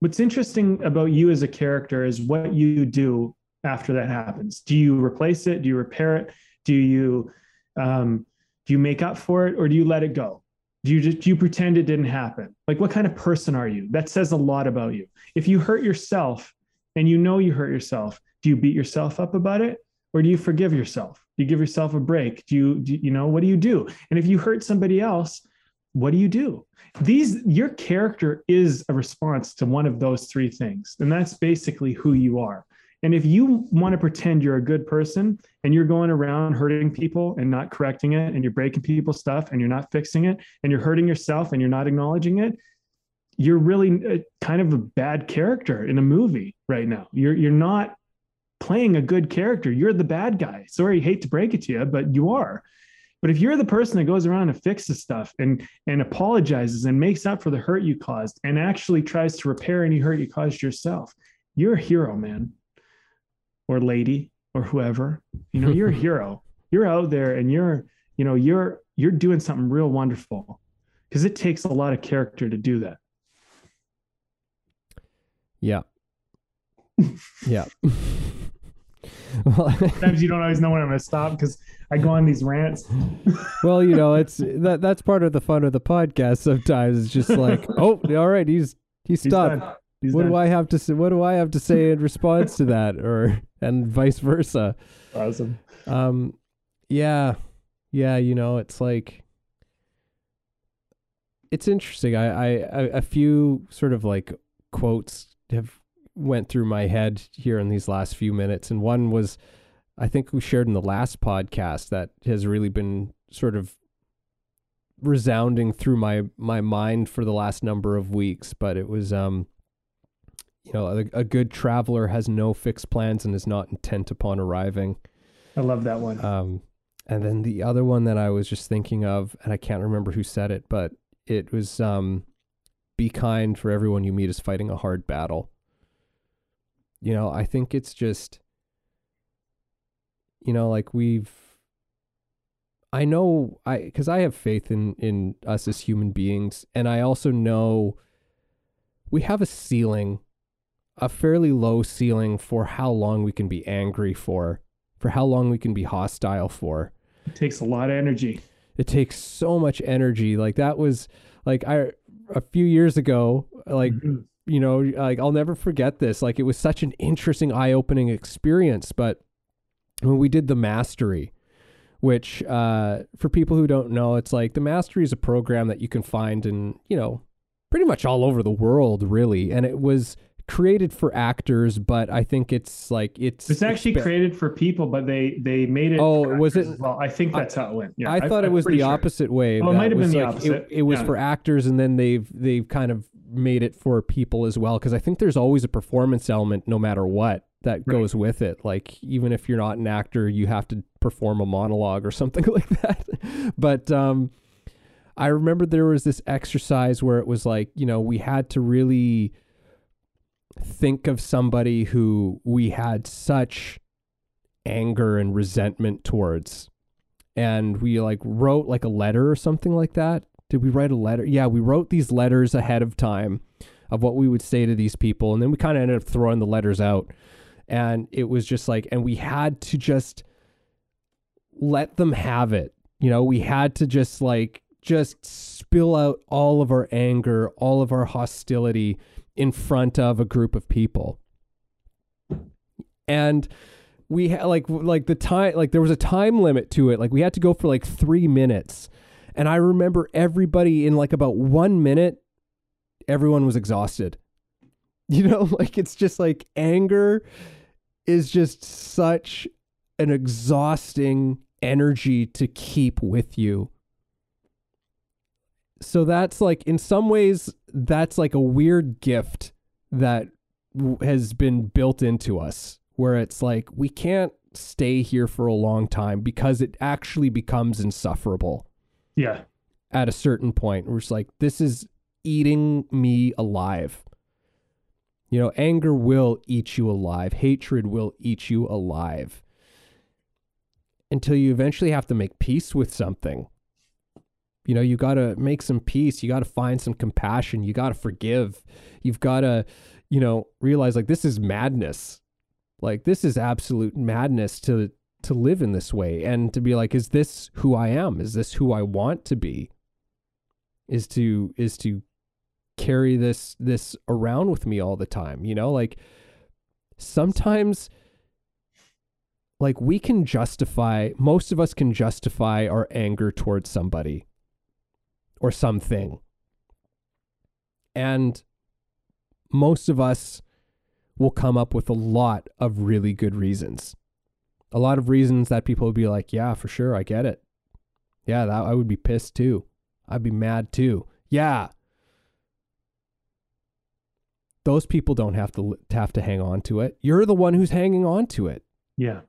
what's interesting about you as a character is what you do after that happens do you replace it do you repair it do you um, do you make up for it or do you let it go do you just do you pretend it didn't happen? Like what kind of person are you? That says a lot about you. If you hurt yourself and you know you hurt yourself, do you beat yourself up about it or do you forgive yourself? Do you give yourself a break? Do you, do you know what do you do? And if you hurt somebody else, what do you do? These your character is a response to one of those three things. And that's basically who you are. And if you want to pretend you're a good person and you're going around hurting people and not correcting it, and you're breaking people's stuff and you're not fixing it, and you're hurting yourself and you're not acknowledging it, you're really uh, kind of a bad character in a movie right now. You're you're not playing a good character. You're the bad guy. Sorry, hate to break it to you, but you are. But if you're the person that goes around and fixes stuff and and apologizes and makes up for the hurt you caused and actually tries to repair any hurt you caused yourself, you're a hero, man. Or lady or whoever. You know you're a hero. You're out there and you're you know you're you're doing something real wonderful. Because it takes a lot of character to do that. Yeah. Yeah well, sometimes you don't always know when i'm going to stop because i go on these rants well you know it's that that's part of the fun of the podcast sometimes it's just like oh all right he's he's stopped He's what done. do I have to say? What do I have to say in response to that, or and vice versa? Awesome. Um, yeah, yeah. You know, it's like it's interesting. I, I, a few sort of like quotes have went through my head here in these last few minutes, and one was, I think we shared in the last podcast that has really been sort of resounding through my my mind for the last number of weeks. But it was um you know, a, a, good traveler has no fixed plans and is not intent upon arriving. I love that one. Um, and then the other one that I was just thinking of, and I can't remember who said it, but it was um, be kind for everyone you meet is fighting a hard battle. You know, I think it's just, you know, like we've, I know I, because I have faith in in us as human beings, and I also know we have a ceiling a fairly low ceiling for how long we can be angry for, for how long we can be hostile for. It takes a lot of energy. It takes so much energy. Like that was like I a few years ago, like mm-hmm. You know, like I'll never forget this. Like it was such an interesting, eye-opening experience, but when we did the mastery, which uh, for people who don't know, it's like the mastery is a program that you can find in, you know, pretty much all over the world, really. And it was created for actors, but I think it's like it's it's actually created for people, but they they made it. Oh, was it? Well, I think that's I, how it went. Yeah, I, thought I, it was the sure. opposite way. Oh, it might have been the like, opposite. It, it was yeah. for actors, and then they've they've kind of made it for people as well because I think there's always a performance element, no matter what, that right. goes with it. Like even if you're not an actor, you have to perform a monologue or something like that. but um, I remember there was this exercise where it was like you know we had to really think of somebody who we had such anger and resentment towards. And we like wrote like a letter or something like that. Did we write a letter? Yeah, we wrote these letters ahead of time of what we would say to these people. And then we kind of ended up throwing the letters out. And it was just like, and we had to just let them have it. You know, we had to just like, just spill out all of our anger, all of our hostility in front of a group of people. And we had like like the time like there was a time limit to it. Like we had to go for like 3 minutes. And I remember everybody in like about 1 minute everyone was exhausted. You know, like it's just like anger is just such an exhausting energy to keep with you. So that's like in some ways that's like a weird gift that has been built into us where it's like we can't stay here for a long time because it actually becomes insufferable Yeah. at a certain point. We're just like, this is eating me alive. You know, anger will eat you alive, hatred will eat you alive until you eventually have to make peace with something. You know, you got to make some peace. You got to find some compassion. You got to forgive. You've got to, you know, realize like this is madness. Like this is absolute madness to to live in this way and to be like is this who I am? Is this who I want to be? Is to is to carry this this around with me all the time, you know? Like sometimes like we can justify most of us can justify our anger towards somebody or something. And most of us will come up with a lot of really good reasons. A lot of reasons that people would be like, yeah, for sure, I get it. Yeah, that, I would be pissed too. I'd be mad too. Yeah. Those people don't have to, have to hang on to it. You're the one who's hanging on to it Yeah.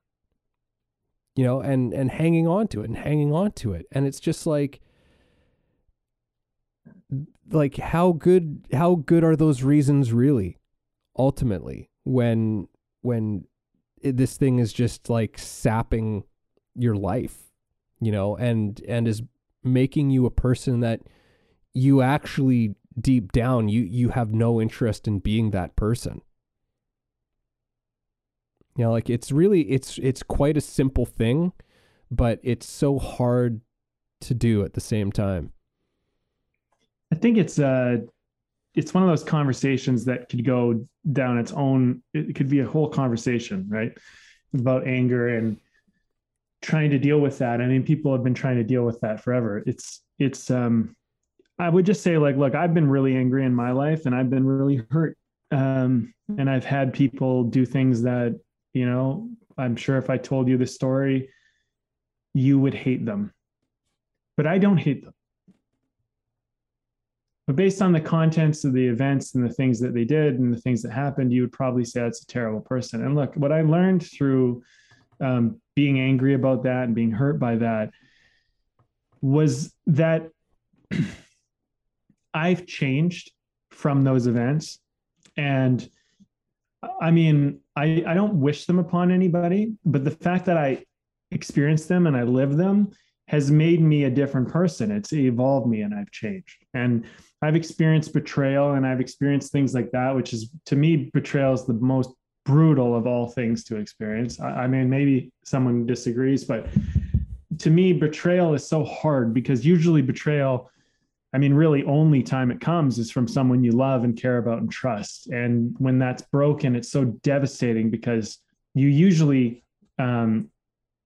you know, and and hanging on to it and hanging on to it. And it's just like like how good how good are those reasons really ultimately when when this thing is just like sapping your life, you know, and and is making you a person that you actually deep down you you have no interest in being that person. You know, like it's really it's it's quite a simple thing, but it's so hard to do at the same time. I think it's uh it's one of those conversations that could go down its own it could be a whole conversation, right? About anger and trying to deal with that. I mean, people have been trying to deal with that forever. It's it's um I would just say like look, I've been really angry in my life and I've been really hurt. Um and I've had people do things that, you know, I'm sure if I told you the story you would hate them. But I don't hate them but based on the contents of the events and the things that they did and the things that happened, you would probably say that's a terrible person. And look, what I learned through um, being angry about that and being hurt by that was that I've changed from those events. And I mean, I, I don't wish them upon anybody, but the fact that I experienced them and I lived them has made me a different person. It's evolved me and I've changed. And I've experienced betrayal and I've experienced things like that, which is to me, betrayal is the most brutal of all things to experience. I, I mean, maybe someone disagrees, but to me, betrayal is so hard because usually betrayal, I mean, really only time it comes is from someone you love and care about and trust. And when that's broken, it's so devastating because you usually um,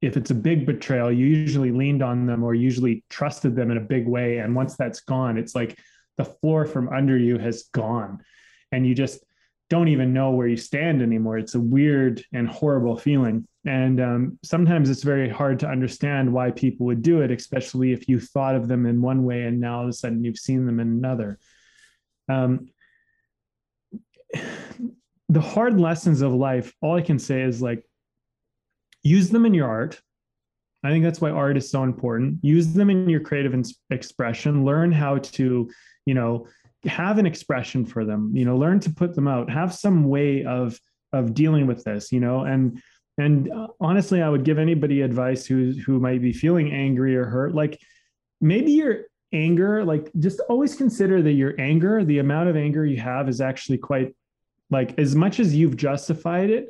if it's a big betrayal, you usually leaned on them or usually trusted them in a big way. And once that's gone, it's like the floor from under you has gone and you just don't even know where you stand anymore. It's a weird and horrible feeling. And um, sometimes it's very hard to understand why people would do it, especially if you thought of them in one way and now all of a sudden you've seen them in another. Um, the hard lessons of life, all I can say is like, use them in your art. I think that's why art is so important. Use them in your creative expression. Learn how to, you know, have an expression for them. You know, learn to put them out. Have some way of of dealing with this. You know, and And uh, honestly, I would give anybody advice who who might be feeling angry or hurt, like maybe your anger, like just always consider that your anger, the amount of anger you have, is actually quite like as much as you've justified it,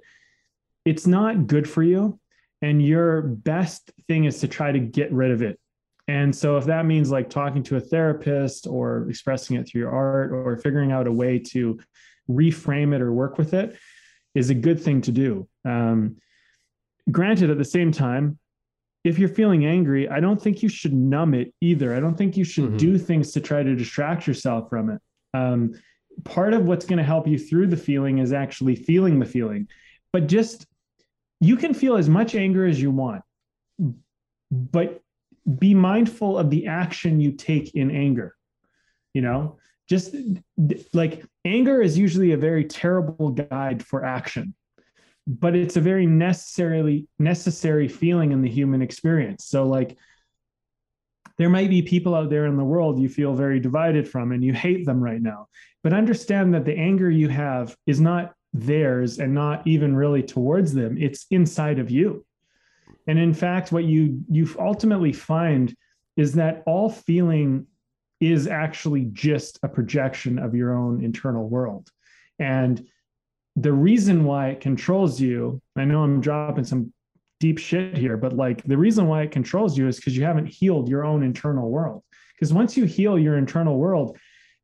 it's not good for you. And your best thing is to try to get rid of it. And so, if that means like talking to a therapist or expressing it through your art or figuring out a way to reframe it or work with it, is a good thing to do. Um, granted, at the same time, if you're feeling angry, I don't think you should numb it either. I don't think you should mm-hmm. do things to try to distract yourself from it. Um, part of what's going to help you through the feeling is actually feeling the feeling. But just you can feel as much anger as you want, but be mindful of the action you take in anger. You know, just like anger is usually a very terrible guide for action but it's a very necessarily necessary feeling in the human experience. So like there might be people out there in the world you feel very divided from and you hate them right now but understand that the anger you have is not theirs and not even really towards them. It's inside of you and in fact what you you ultimately find is that all feeling is actually just a projection of your own internal world and the reason why it controls you, I know I'm dropping some deep shit here, but like the reason why it controls you is because you haven't healed your own internal world. Because once you heal your internal world,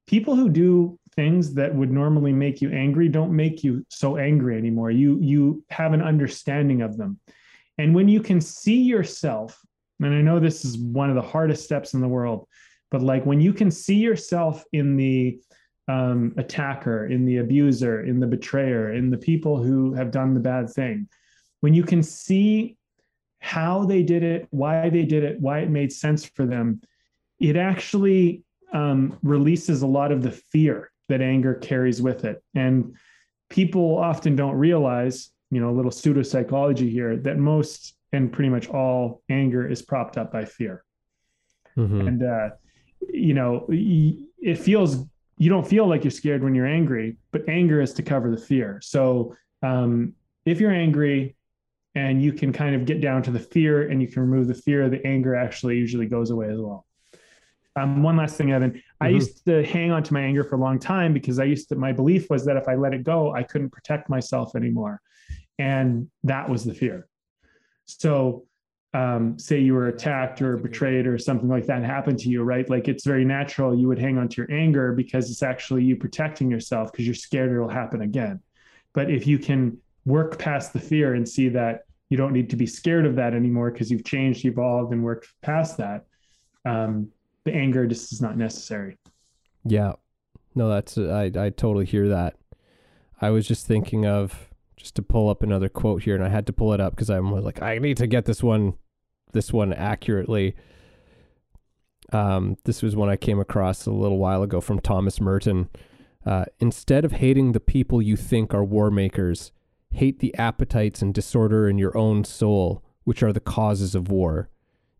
people who do things that would normally make you angry don't make you so angry anymore. You you have an understanding of them. And when you can see yourself, and I know this is one of the hardest steps in the world, but like when you can see yourself in the um, attacker, in the abuser, in the betrayer, in the people who have done the bad thing, when you can see how they did it, why they did it, why it made sense for them, it actually um, releases a lot of the fear that anger carries with it. And people often don't realize, you know, a little pseudo psychology here, that most and pretty much all anger is propped up by fear. Mm-hmm. And, uh, you know, it feels you don't feel like you're scared when you're angry, but anger is to cover the fear. So um, if you're angry and you can kind of get down to the fear and you can remove the fear, the anger actually usually goes away as well. Um, one last thing, Evan. Mm-hmm. I used to hang on to my anger for a long time because I used to, my belief was that if I let it go, I couldn't protect myself anymore. And that was the fear. So um, say you were attacked or betrayed or something like that happened to you, right? Like it's very natural you would hang on to your anger because it's actually you protecting yourself because you're scared it'll happen again. But if you can work past the fear and see that you don't need to be scared of that anymore because you've changed, evolved, and worked past that, um, the anger just is not necessary. Yeah, no, that's I I totally hear that. I was just thinking of just to pull up another quote here, and I had to pull it up because I'm like, I need to get this one this one accurately. Um, this was one I came across a little while ago from Thomas Merton. Uh, instead of hating the people you think are war makers, hate the appetites and disorder in your own soul, which are the causes of war.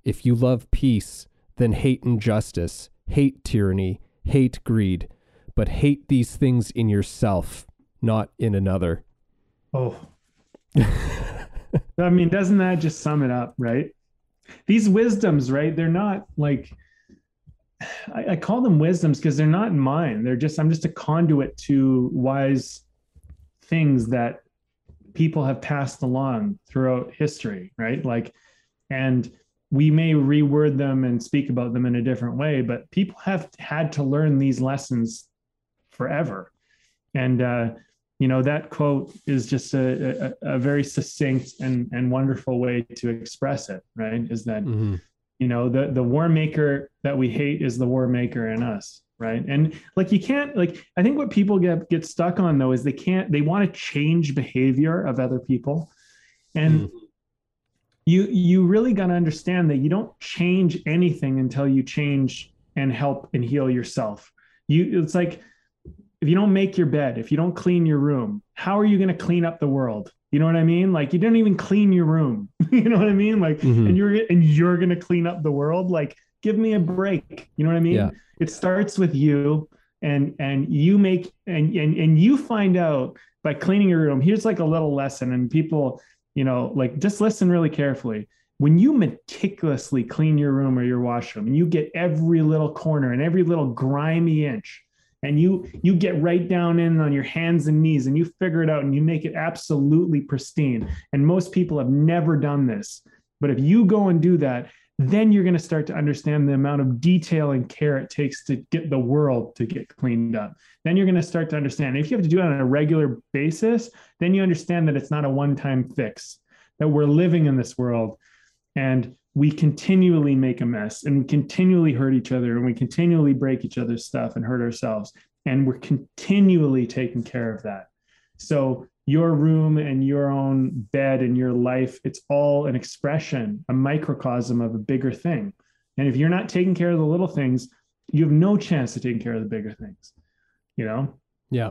If you love peace, then hate injustice, hate tyranny, hate greed, but hate these things in yourself, not in another. Oh. I mean, doesn't that just sum it up, right? these wisdoms, right? They're not like I, I call them wisdoms because they're not mine. They're just I'm just a conduit to wise things that people have passed along throughout history, right? Like, and we may reword them and speak about them in a different way, but people have had to learn these lessons forever. And uh, you know that quote is just a, a, a, very succinct and, and wonderful way to express it right is that mm-hmm. you know the the war maker that we hate is the war maker in us right and like you can't like i think what people get get stuck on though is they can't they want to change behavior of other people and mm-hmm. You you really got to understand that you don't change anything until you change and help and heal yourself you it's like if you don't make your bed, if you don't clean your room, how are you going to clean up the world? You know what I mean? Like you didn't even clean your room. you know what I mean? Like, mm-hmm. and you're and you're going to clean up the world. Like, give me a break. You know what I mean? Yeah. It starts with you, and and you make and and and you find out by cleaning your room. Here's like a little lesson, and people you know, like just listen really carefully. When you meticulously clean your room or your washroom and you get every little corner and every little grimy inch, and you you get right down in on your hands and knees and you figure it out and you make it absolutely pristine. And most people have never done this. But if you go and do that, then you're going to start to understand the amount of detail and care it takes to get the world to get cleaned up. Then you're going to start to understand. If you have to do it on a regular basis, then you understand that it's not a one time fix, that we're living in this world and we continually make a mess and we continually hurt each other and we continually break each other's stuff and hurt ourselves. And we're continually taking care of that. So your room and your own bed and your life, it's all an expression, a microcosm of a bigger thing. And if you're not taking care of the little things, you have no chance of taking care of the bigger things. You know? Yeah.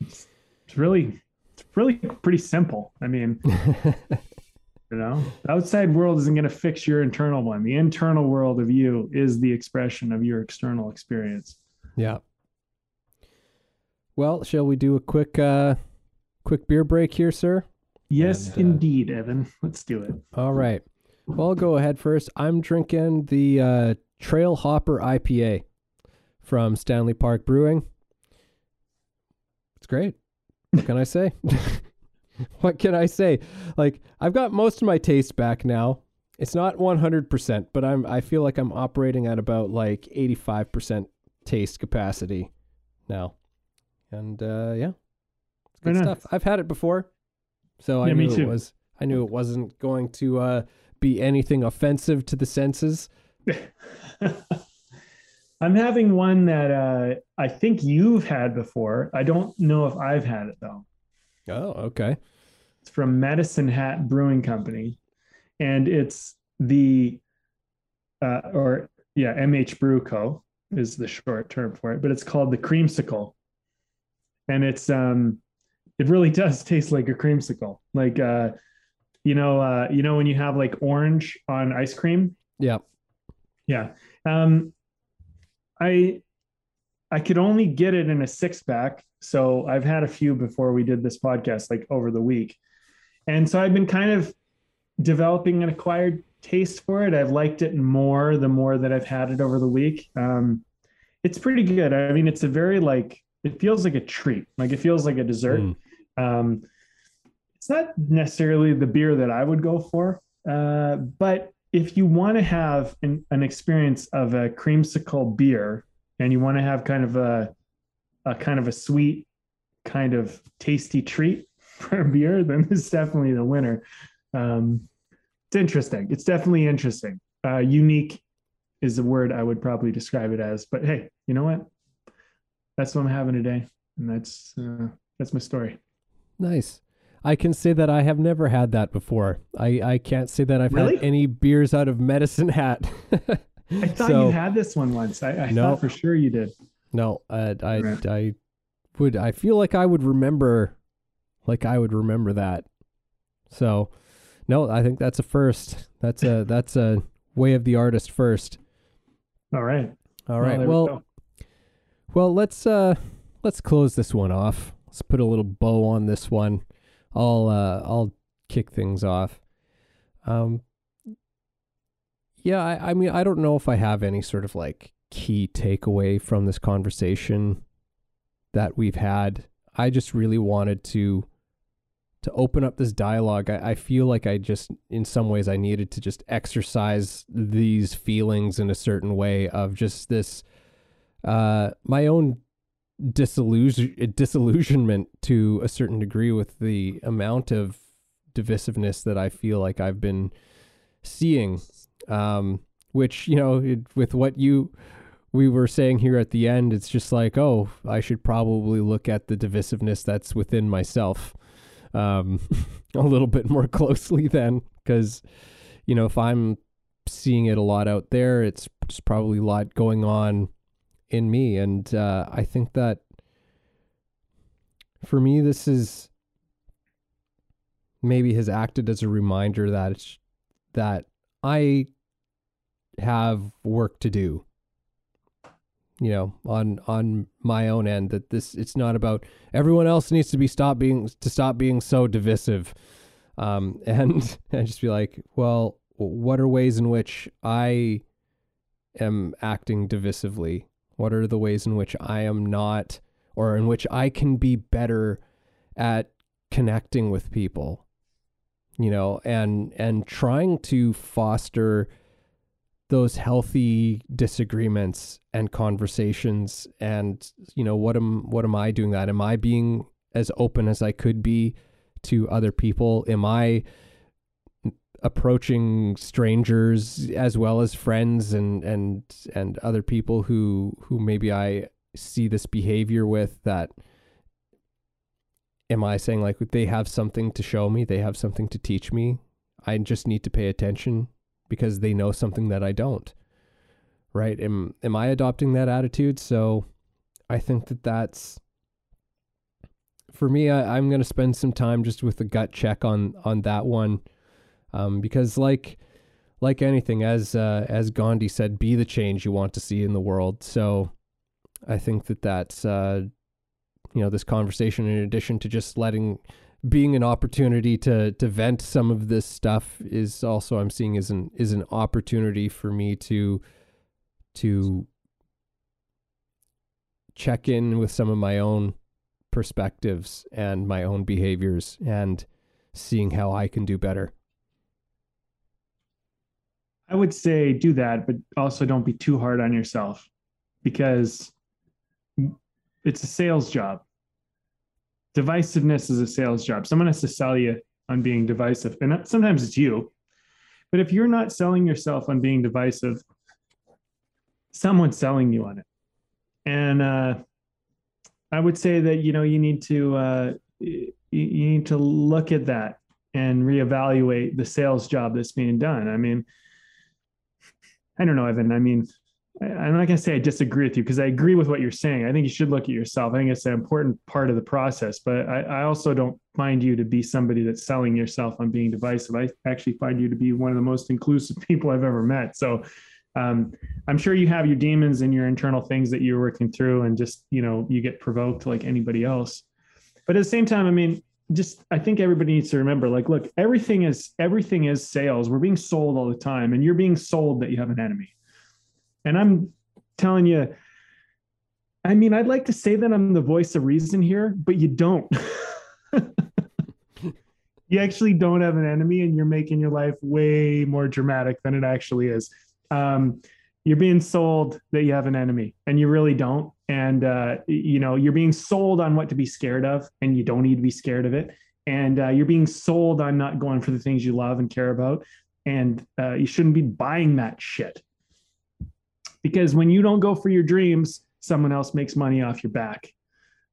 It's, it's really, it's really pretty simple. I mean, you know, the outside world isn't going to fix your internal one. The internal world of you is the expression of your external experience. Yeah. Well, shall we do a quick uh quick beer break here, sir? Yes, And, uh, indeed, Evan. Let's do it. All right. Well, I'll go ahead first. I'm drinking the uh, Trail Hopper IPA from Stanley Park Brewing. It's great. What can I say? what can I say? Like I've got most of my taste back now. It's not 100%, but I'm I feel like I'm operating at about like 85% taste capacity now. And uh yeah. It's good stuff. I've had it before. So I Yeah, knew it was I knew it wasn't going to uh be anything offensive to the senses. I'm having one that uh, I think you've had before. I don't know if I've had it though. Oh, okay. It's from Medicine Hat Brewing Company, and it's the uh, or yeah, MH Brew Co. is the short term for it, but it's called the Creamsicle, and it's um, it really does taste like a creamsicle, like uh, you know, uh, you know when you have like orange on ice cream, Yeah. Yeah. Um I I could only get it in a six pack. So I've had a few before we did this podcast, like over the week. And so I've been kind of developing an acquired taste for it. I've liked it more the more that I've had it over the week. Um it's pretty good. I mean, it's a very like it feels like a treat. Like it feels like a dessert. Mm. Um, it's not necessarily the beer that I would go for, uh, but if you want to have an, an experience of a creamsicle beer and you want to have kind of a, a kind of a sweet, kind of tasty treat for beer, then this is definitely the winner. Um, it's interesting. It's definitely interesting. Uh, unique is the word I would probably describe it as. But hey, you know what? That's what I'm having today, and that's uh, that's my story. Nice. I can say that I have never had that before. I, I can't say that I've Really? had any beers out of Medicine Hat. I thought So- you had this one once. I, I No. thought for sure you did. No, uh, I Right. I would I feel like I would remember like I would remember that. So, no, I think that's a first. That's a that's a way of the artist first. All right. All right. we well, go. well, let's uh let's close this one off. Let's put a little bow on this one. I'll uh I'll kick things off. Um Yeah, I, I mean I don't know if I have any sort of like key takeaway from this conversation that we've had. I just really wanted to to open up this dialogue. I, I feel like I just in some ways I needed to just exercise these feelings in a certain way of just this uh my own disillusion disillusionment to a certain degree with the amount of divisiveness that I feel like I've been seeing. Um which you know it, with what you we were saying here at the end it's just like oh I should probably look at the divisiveness that's within myself um a little bit more closely then cuz you know if I'm seeing it a lot out there it's just probably a lot going on in me and uh, i think that for me this is maybe has acted as a reminder that that i have work to do you know on on my own end that this it's not about everyone else needs to be stop being to stop being so divisive um, and and just be like, well, what are ways in which I am acting divisively? What are the ways in which I am not, or in which I can be better at connecting with people? You know, and and trying to foster those healthy disagreements and conversations and you know what am what am I doing that am I being as open as I could be to other people am I approaching strangers as well as friends and and and other people who who maybe I see this behavior with that am I saying like they have something to show me they have something to teach me I just need to pay attention because they know something that I don't. Right? Am am I adopting that attitude? So I think that that's for me. I, am going to spend some time just with a gut check on on that one, um, because like like anything, as uh, as Gandhi said, be the change you want to see in the world. So I think that that's uh, you know this conversation in addition to just letting being an opportunity to to vent some of this stuff is also I'm seeing is an is an opportunity for me to to check in with some of my own perspectives and my own behaviors and seeing how I can do better. I would say do that, but also don't be too hard on yourself because it's a sales job divisiveness is a sales job. Someone has to sell you on being divisive. And sometimes it's you. But if you're not selling yourself on being divisive, someone's selling you on it. And uh, I would say that, you know, you need to, uh, you need to look at that and reevaluate the sales job that's being done. I mean, I don't know, Evan. I mean, I'm not going to say I disagree with you because I agree with what you're saying. I think you should look at yourself. I think it's an important part of the process, but I, I, also don't find you to be somebody that's selling yourself on being divisive. I actually find you to be one of the most inclusive people I've ever met. So um, I'm sure you have your demons and your internal things that you're working through, and just you know you get provoked like anybody else. But at the same time, I mean, just I think everybody needs to remember, like, look, everything is everything is sales. We're being sold all the time, and you're being sold that you have an enemy and I'm telling you, I mean, I'd like to say that I'm the voice of reason here, but you don't. you actually don't have an enemy, and you're making your life way more dramatic than it actually is. Um, you're being sold that you have an enemy, and you really don't. And uh, you know, you're being sold on what to be scared of, and you don't need to be scared of it. And uh, you're being sold on not going for the things you love and care about, and uh, you shouldn't be buying that shit because when you don't go for your dreams, someone else makes money off your back.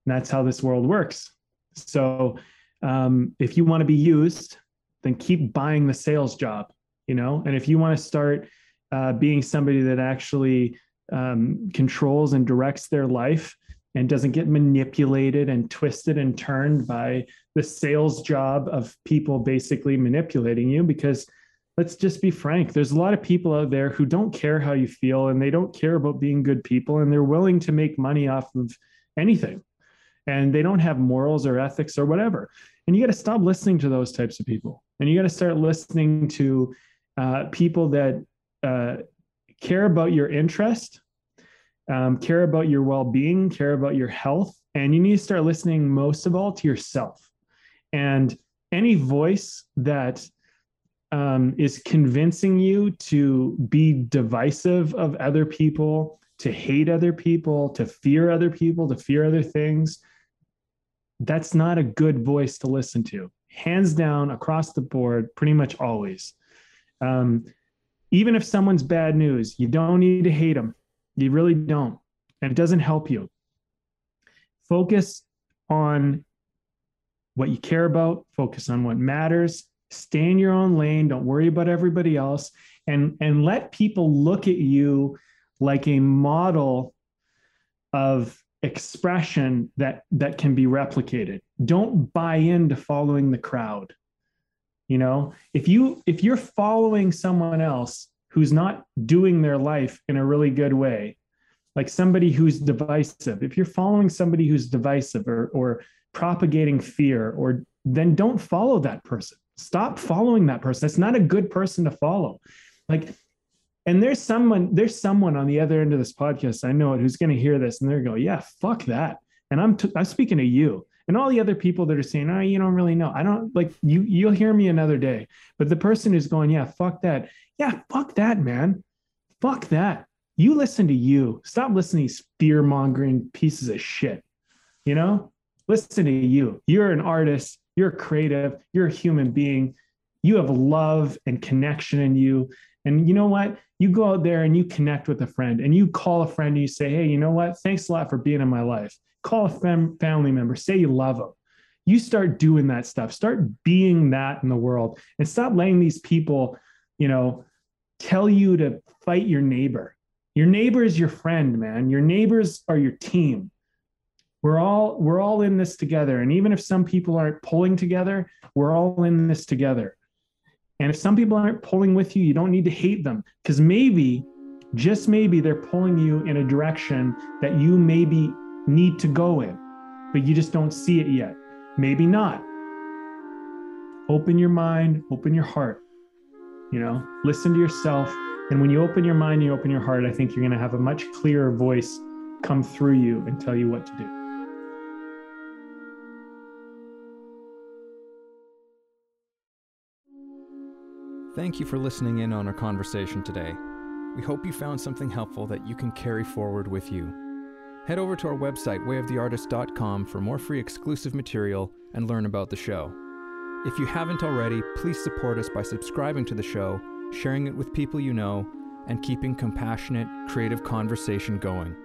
And that's how this world works. So um, if you want to be used, then keep buying the sales job, you know? And if you want to start uh, being somebody that actually um, controls and directs their life and doesn't get manipulated and twisted and turned by the sales job of people basically manipulating you because let's just be frank there's a lot of people out there who don't care how you feel and they don't care about being good people and they're willing to make money off of anything and they don't have morals or ethics or whatever. And you got to stop listening to those types of people and you got to start listening to uh, people that uh, care about your interest um, care about your well-being care about your health and you need to start listening most of all to yourself and any voice that um, is convincing you to be divisive of other people, to hate other people, to fear other people, to fear other things, that's not a good voice to listen to. Hands down, across the board, pretty much always. Um, even if someone's bad news, you don't need to hate them. You really don't. And it doesn't help you. Focus on what you care about, focus on what matters, stay in your own lane don't worry about everybody else and and let people look at you like a model of expression that that can be replicated don't buy into following the crowd you know if you if you're following someone else who's not doing their life in a really good way like somebody who's divisive if you're following somebody who's divisive or or propagating fear or then don't follow that person Stop following that person. That's not a good person to follow. Like, and there's someone, there's someone on the other end of this podcast. I know it who's going to hear this and they're going, yeah, fuck that. And I'm, t- I'm speaking to you and all the other people that are saying, oh, you don't really know. I don't like you, you'll hear me another day. But the person who's going, yeah, fuck that. Yeah, fuck that, man. Fuck that. You listen to you. Stop listening to these fear mongering pieces of shit. You know, listen to you. You're an artist. You're creative. You're a human being. You have love and connection in you. And you know what? You go out there and you connect with a friend and you call a friend and you say, Hey, you know what? Thanks a lot for being in my life. Call a fam- family member, say you love them. You start doing that stuff, start being that in the world and stop letting these people, you know, tell you to fight your neighbor. Your neighbor is your friend, man. Your neighbors are your team we're all we're all in this together and even if some people aren't pulling together we're all in this together and if some people aren't pulling with you you don't need to hate them because maybe just maybe they're pulling you in a direction that you maybe need to go in but you just don't see it yet maybe not open your mind open your heart you know listen to yourself and when you open your mind you open your heart i think you're going to have a much clearer voice come through you and tell you what to do Thank you for listening in on our conversation today. We hope you found something helpful that you can carry forward with you. Head over to our website, wayoftheartist.com, for more free exclusive material and learn about the show. If you haven't already, please support us by subscribing to the show, sharing it with people you know, and keeping compassionate, creative conversation going.